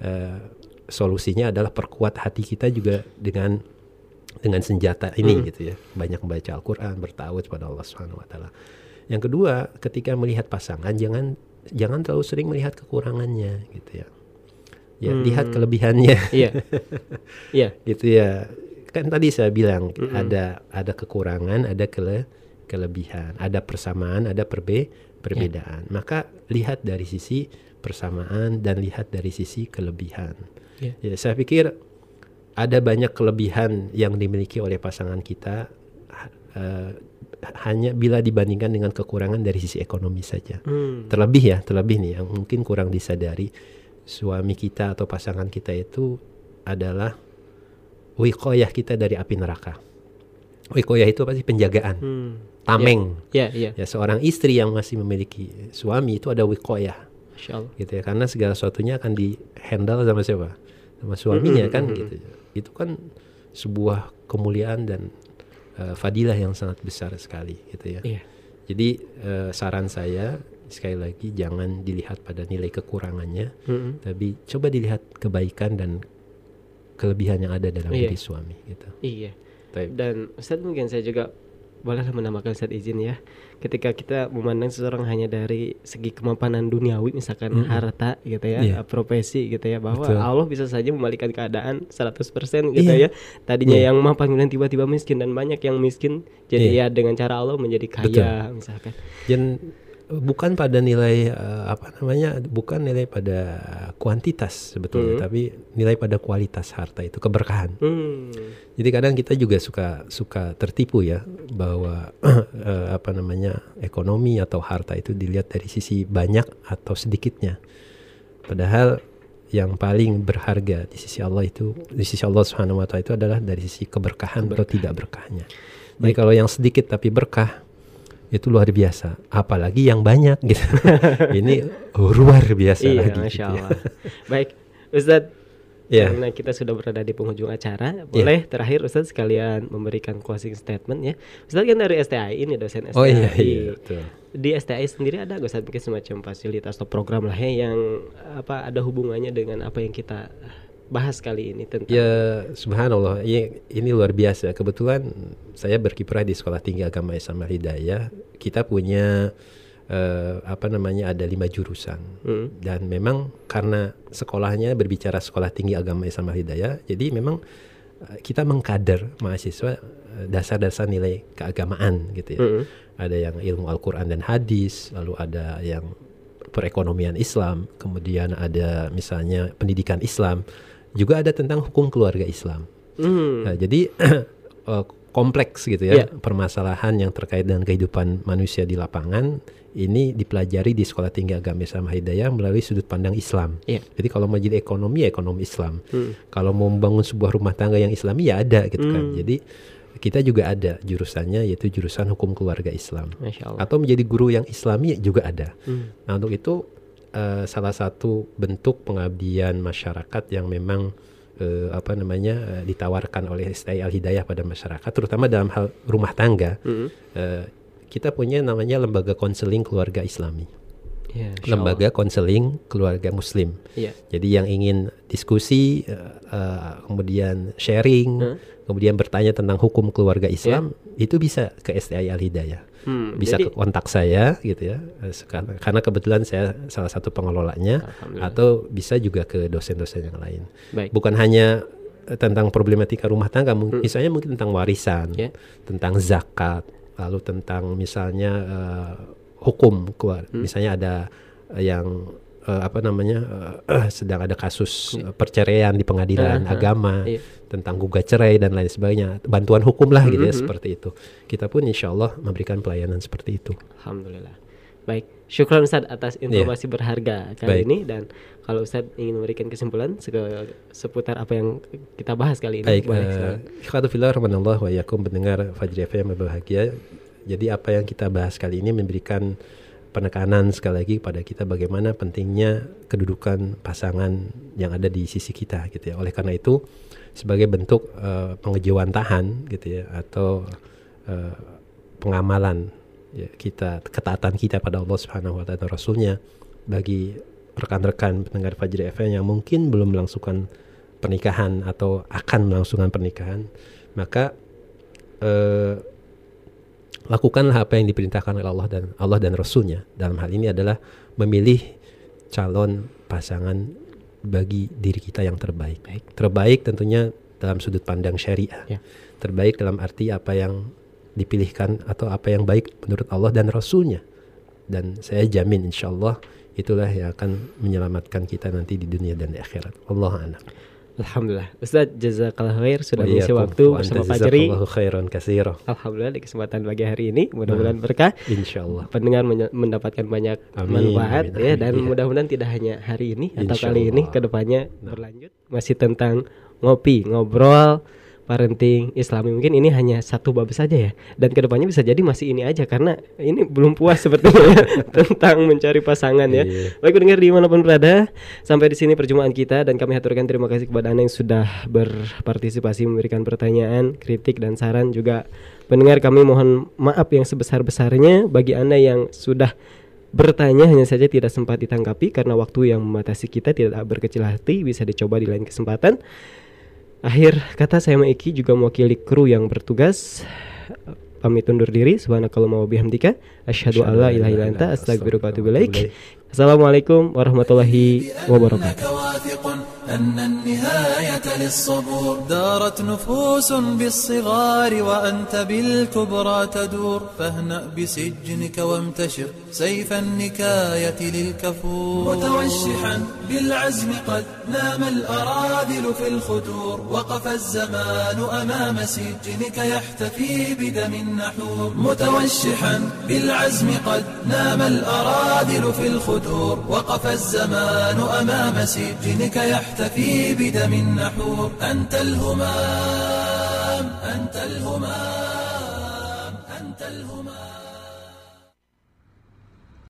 eh, solusinya adalah perkuat hati kita juga dengan dengan senjata ini Hmm. gitu ya banyak membaca Al-Quran bertawud pada Allah Subhanahu Wa Taala yang kedua ketika melihat pasangan jangan jangan terlalu sering melihat kekurangannya gitu ya ya Hmm. lihat kelebihannya Iya. Iya. gitu ya kan tadi saya bilang Mm-mm. ada ada kekurangan ada kele, kelebihan ada persamaan ada perbe perbedaan maka lihat dari sisi persamaan dan lihat dari sisi kelebihan Iya. ya saya pikir ada banyak kelebihan yang dimiliki oleh pasangan kita eh, hanya bila dibandingkan dengan kekurangan dari sisi ekonomi saja Hmm. terlebih ya terlebih nih yang mungkin kurang disadari suami kita atau pasangan kita itu adalah wikoyah kita dari api neraka wikoyah itu apa sih penjagaan Hmm. tameng Iya, iya. ya seorang istri yang masih memiliki suami itu ada wikoyah gitu ya karena segala sesuatunya akan di handle sama siapa sama suaminya Mm-mm, kan mm-mm. gitu itu kan sebuah kemuliaan dan eh, fadilah yang sangat besar sekali gitu ya Iya. jadi eh, saran saya sekali lagi jangan dilihat pada nilai kekurangannya, Mm-mm. tapi coba dilihat kebaikan dan kelebihan yang ada dalam Iya. diri suami gitu. Iya. Baik. Dan Ustadz mungkin saya juga bolehlah menambahkan Ustadz izin ya. Ketika kita memandang seseorang hanya dari segi kemapanan duniawi misalkan Mm-mm. harta gitu ya, Iya. profesi gitu ya bahwa Betul. Allah bisa saja membalikan keadaan 100% gitu Iya. ya. Tadinya Iya. yang mapan kemudian tiba-tiba miskin dan banyak yang miskin jadi ya dengan cara Allah menjadi kaya misalkan. Dan bukan pada nilai eh, apa namanya, bukan nilai pada kuantitas sebetulnya, Hmm. tapi nilai pada kualitas harta itu keberkahan. Hmm. Jadi kadang kita juga suka suka tertipu ya bahwa eh, apa namanya ekonomi atau harta itu dilihat dari sisi banyak atau sedikitnya. Padahal yang paling berharga di sisi Allah itu di sisi Allah Subhanahu wa taala itu adalah dari sisi keberkahan, atau tidak berkahnya. Jadi kalau yang sedikit tapi berkah itu luar biasa, apalagi yang banyak gitu. Ini luar biasa Iya, lagi masya gitu ya. Allah. Baik, Ustadz. Iya. Karena kita sudah berada di penghujung acara, boleh terakhir Ustadz sekalian memberikan closing statement ya. Ustadz kan dari STI ini dosen STI. Oh iya iya betul. Di STI sendiri ada nggak Ustadz mungkin semacam fasilitas atau program lah ya yang apa ada hubungannya dengan apa yang kita bahas kali ini tentang Ya subhanallah. Ini, ini luar biasa. Kebetulan saya berkiprah di Sekolah Tinggi Agama Islam Hidayah Kita punya eh, apa namanya ada lima jurusan. Hmm. Dan memang karena sekolahnya berbicara Sekolah Tinggi Agama Islam Hidayah Jadi memang eh, kita mengkader mahasiswa eh, dasar-dasar nilai keagamaan gitu ya. Mm-mm. ada yang ilmu Al-Quran dan hadis, lalu ada yang perekonomian Islam, kemudian ada misalnya pendidikan Islam, juga ada tentang hukum keluarga Islam. Hmm. Nah, jadi eh, kompleks gitu ya Iya. permasalahan yang terkait dengan kehidupan manusia di lapangan ini dipelajari di Sekolah Tinggi Agama Islam Hidayah melalui sudut pandang Islam. Iya. Jadi kalau mau jadi ekonomi ya ekonomi Islam. Hmm. Kalau mau membangun sebuah rumah tangga yang Islami ya ada gitu kan. Hmm. Jadi kita juga ada jurusannya yaitu jurusan hukum keluarga Islam atau menjadi guru yang Islami juga ada. Hmm. Nah untuk itu eh, salah satu bentuk pengabdian masyarakat yang memang eh, apa namanya eh, ditawarkan oleh STI Al Hidayah pada masyarakat, terutama dalam hal rumah tangga. Hmm. eh, kita punya namanya lembaga konseling keluarga Islami, Masya lembaga konseling keluarga Muslim. Iya. Jadi yang ingin diskusi, eh, eh, kemudian sharing, Hmm. kemudian bertanya tentang hukum keluarga Islam, itu bisa ke STI Al Hidayah Hmm. bisa Jadi- kontak saya gitu ya eh, karena kebetulan saya salah satu pengelolanya atau bisa juga ke dosen-dosen yang lain Baik. bukan hanya eh, tentang problematika rumah tangga mung- misalnya mungkin tentang warisan Ya. tentang zakat lalu tentang misalnya eh, hukum keluar misalnya ada yang eh, apa namanya eh, sedang ada kasus eh, perceraian di pengadilan Ah, ah, agama iya. Tentang gugat cerai dan lain sebagainya bantuan hukum lah gitu ya Mhm. seperti itu kita pun insya Allah memberikan pelayanan seperti itu Alhamdulillah. Baik, syukran Ustaz atas informasi berharga kali Iya. Baik. ini dan kalau Ustaz ingin memberikan kesimpulan se- seputar apa yang kita bahas kali ini, Baik, eh, silakan. ikhwatu fillah rahmanallah wa yakum pendengar Fajri FM yang berbahagia. Jadi apa yang kita bahas kali ini memberikan penekanan sekali lagi pada kita bagaimana pentingnya kedudukan pasangan yang ada di sisi kita gitu ya. Oleh karena itu sebagai bentuk uh, pengejawantahan gitu ya atau uh, pengamalan ya, kita ketaatan kita pada Allah Subhanahu wa taala Rasulnya bagi rekan-rekan pendengar Fajri FM yang mungkin belum melangsungkan pernikahan atau akan melangsungkan pernikahan maka eh, lakukanlah apa yang diperintahkan oleh Allah dan Allah dan Rasulnya. Dalam hal ini adalah memilih calon pasangan bagi diri kita yang terbaik. Baik. Terbaik tentunya dalam sudut pandang syariah. Ya. Terbaik dalam arti apa yang dipilihkan atau apa yang baik menurut Allah dan Rasulnya. Dan saya jamin insya Allah itulah yang akan menyelamatkan kita nanti di dunia dan di akhirat. Allah anak. Alhamdulillah. Ustaz jazakallah khair sudah mengisi waktu bersama Pak Jeri. khairan kasiro. Alhamdulillah di kesempatan pagi hari ini mudah-mudahan nah, berkah. Insyaallah. Pendengar mendapatkan banyak amin, manfaat amin, ya dan iya. mudah-mudahan tidak hanya hari ini atau kali ini ke depannya nah. berlanjut masih tentang ngopi, ngobrol parenting Islami mungkin ini hanya satu bab saja ya. Dan ke depannya bisa jadi masih ini aja karena ini belum puas sepertinya ya, tentang mencari pasangan ya. Yeah. baik pendengar di mana pun berada sampai di sini perjumpaan kita. Dan kami haturkan terima kasih kepada anda yang sudah berpartisipasi memberikan pertanyaan kritik dan saran. Juga pendengar kami mohon maaf yang sebesar besarnya bagi anda yang sudah bertanya hanya saja tidak sempat ditanggapi karena waktu yang membatasi kita tidak berkecil hati bisa dicoba di lain kesempatan Akhir kata saya Maiki juga mewakili kru yang bertugas pamit undur diri subhanakallahumma wa bihamdika asyhadu alla ilaha illa anta astaghfiruka wa atubu ilaik. Assalamualaikum warahmatullahi wabarakatuh. أن النهاية للصبور. دارت نفوس بالصغار وأنت بالكبرى تدور. فاهنأ بسجنك وامتشر سيف النكاية للكفور. متوشحا بالعزم قد نام الأراذل في الخدور وقف الزمان أمام سجنك يحتفي بدم النحور. متوشحا بالعزم قد نام الأراذل في الخدور وقف الزمان أمام سجنك يحتفي تحتفي بدم النحور أنت الهمام أنت الهمام أنت الهمام.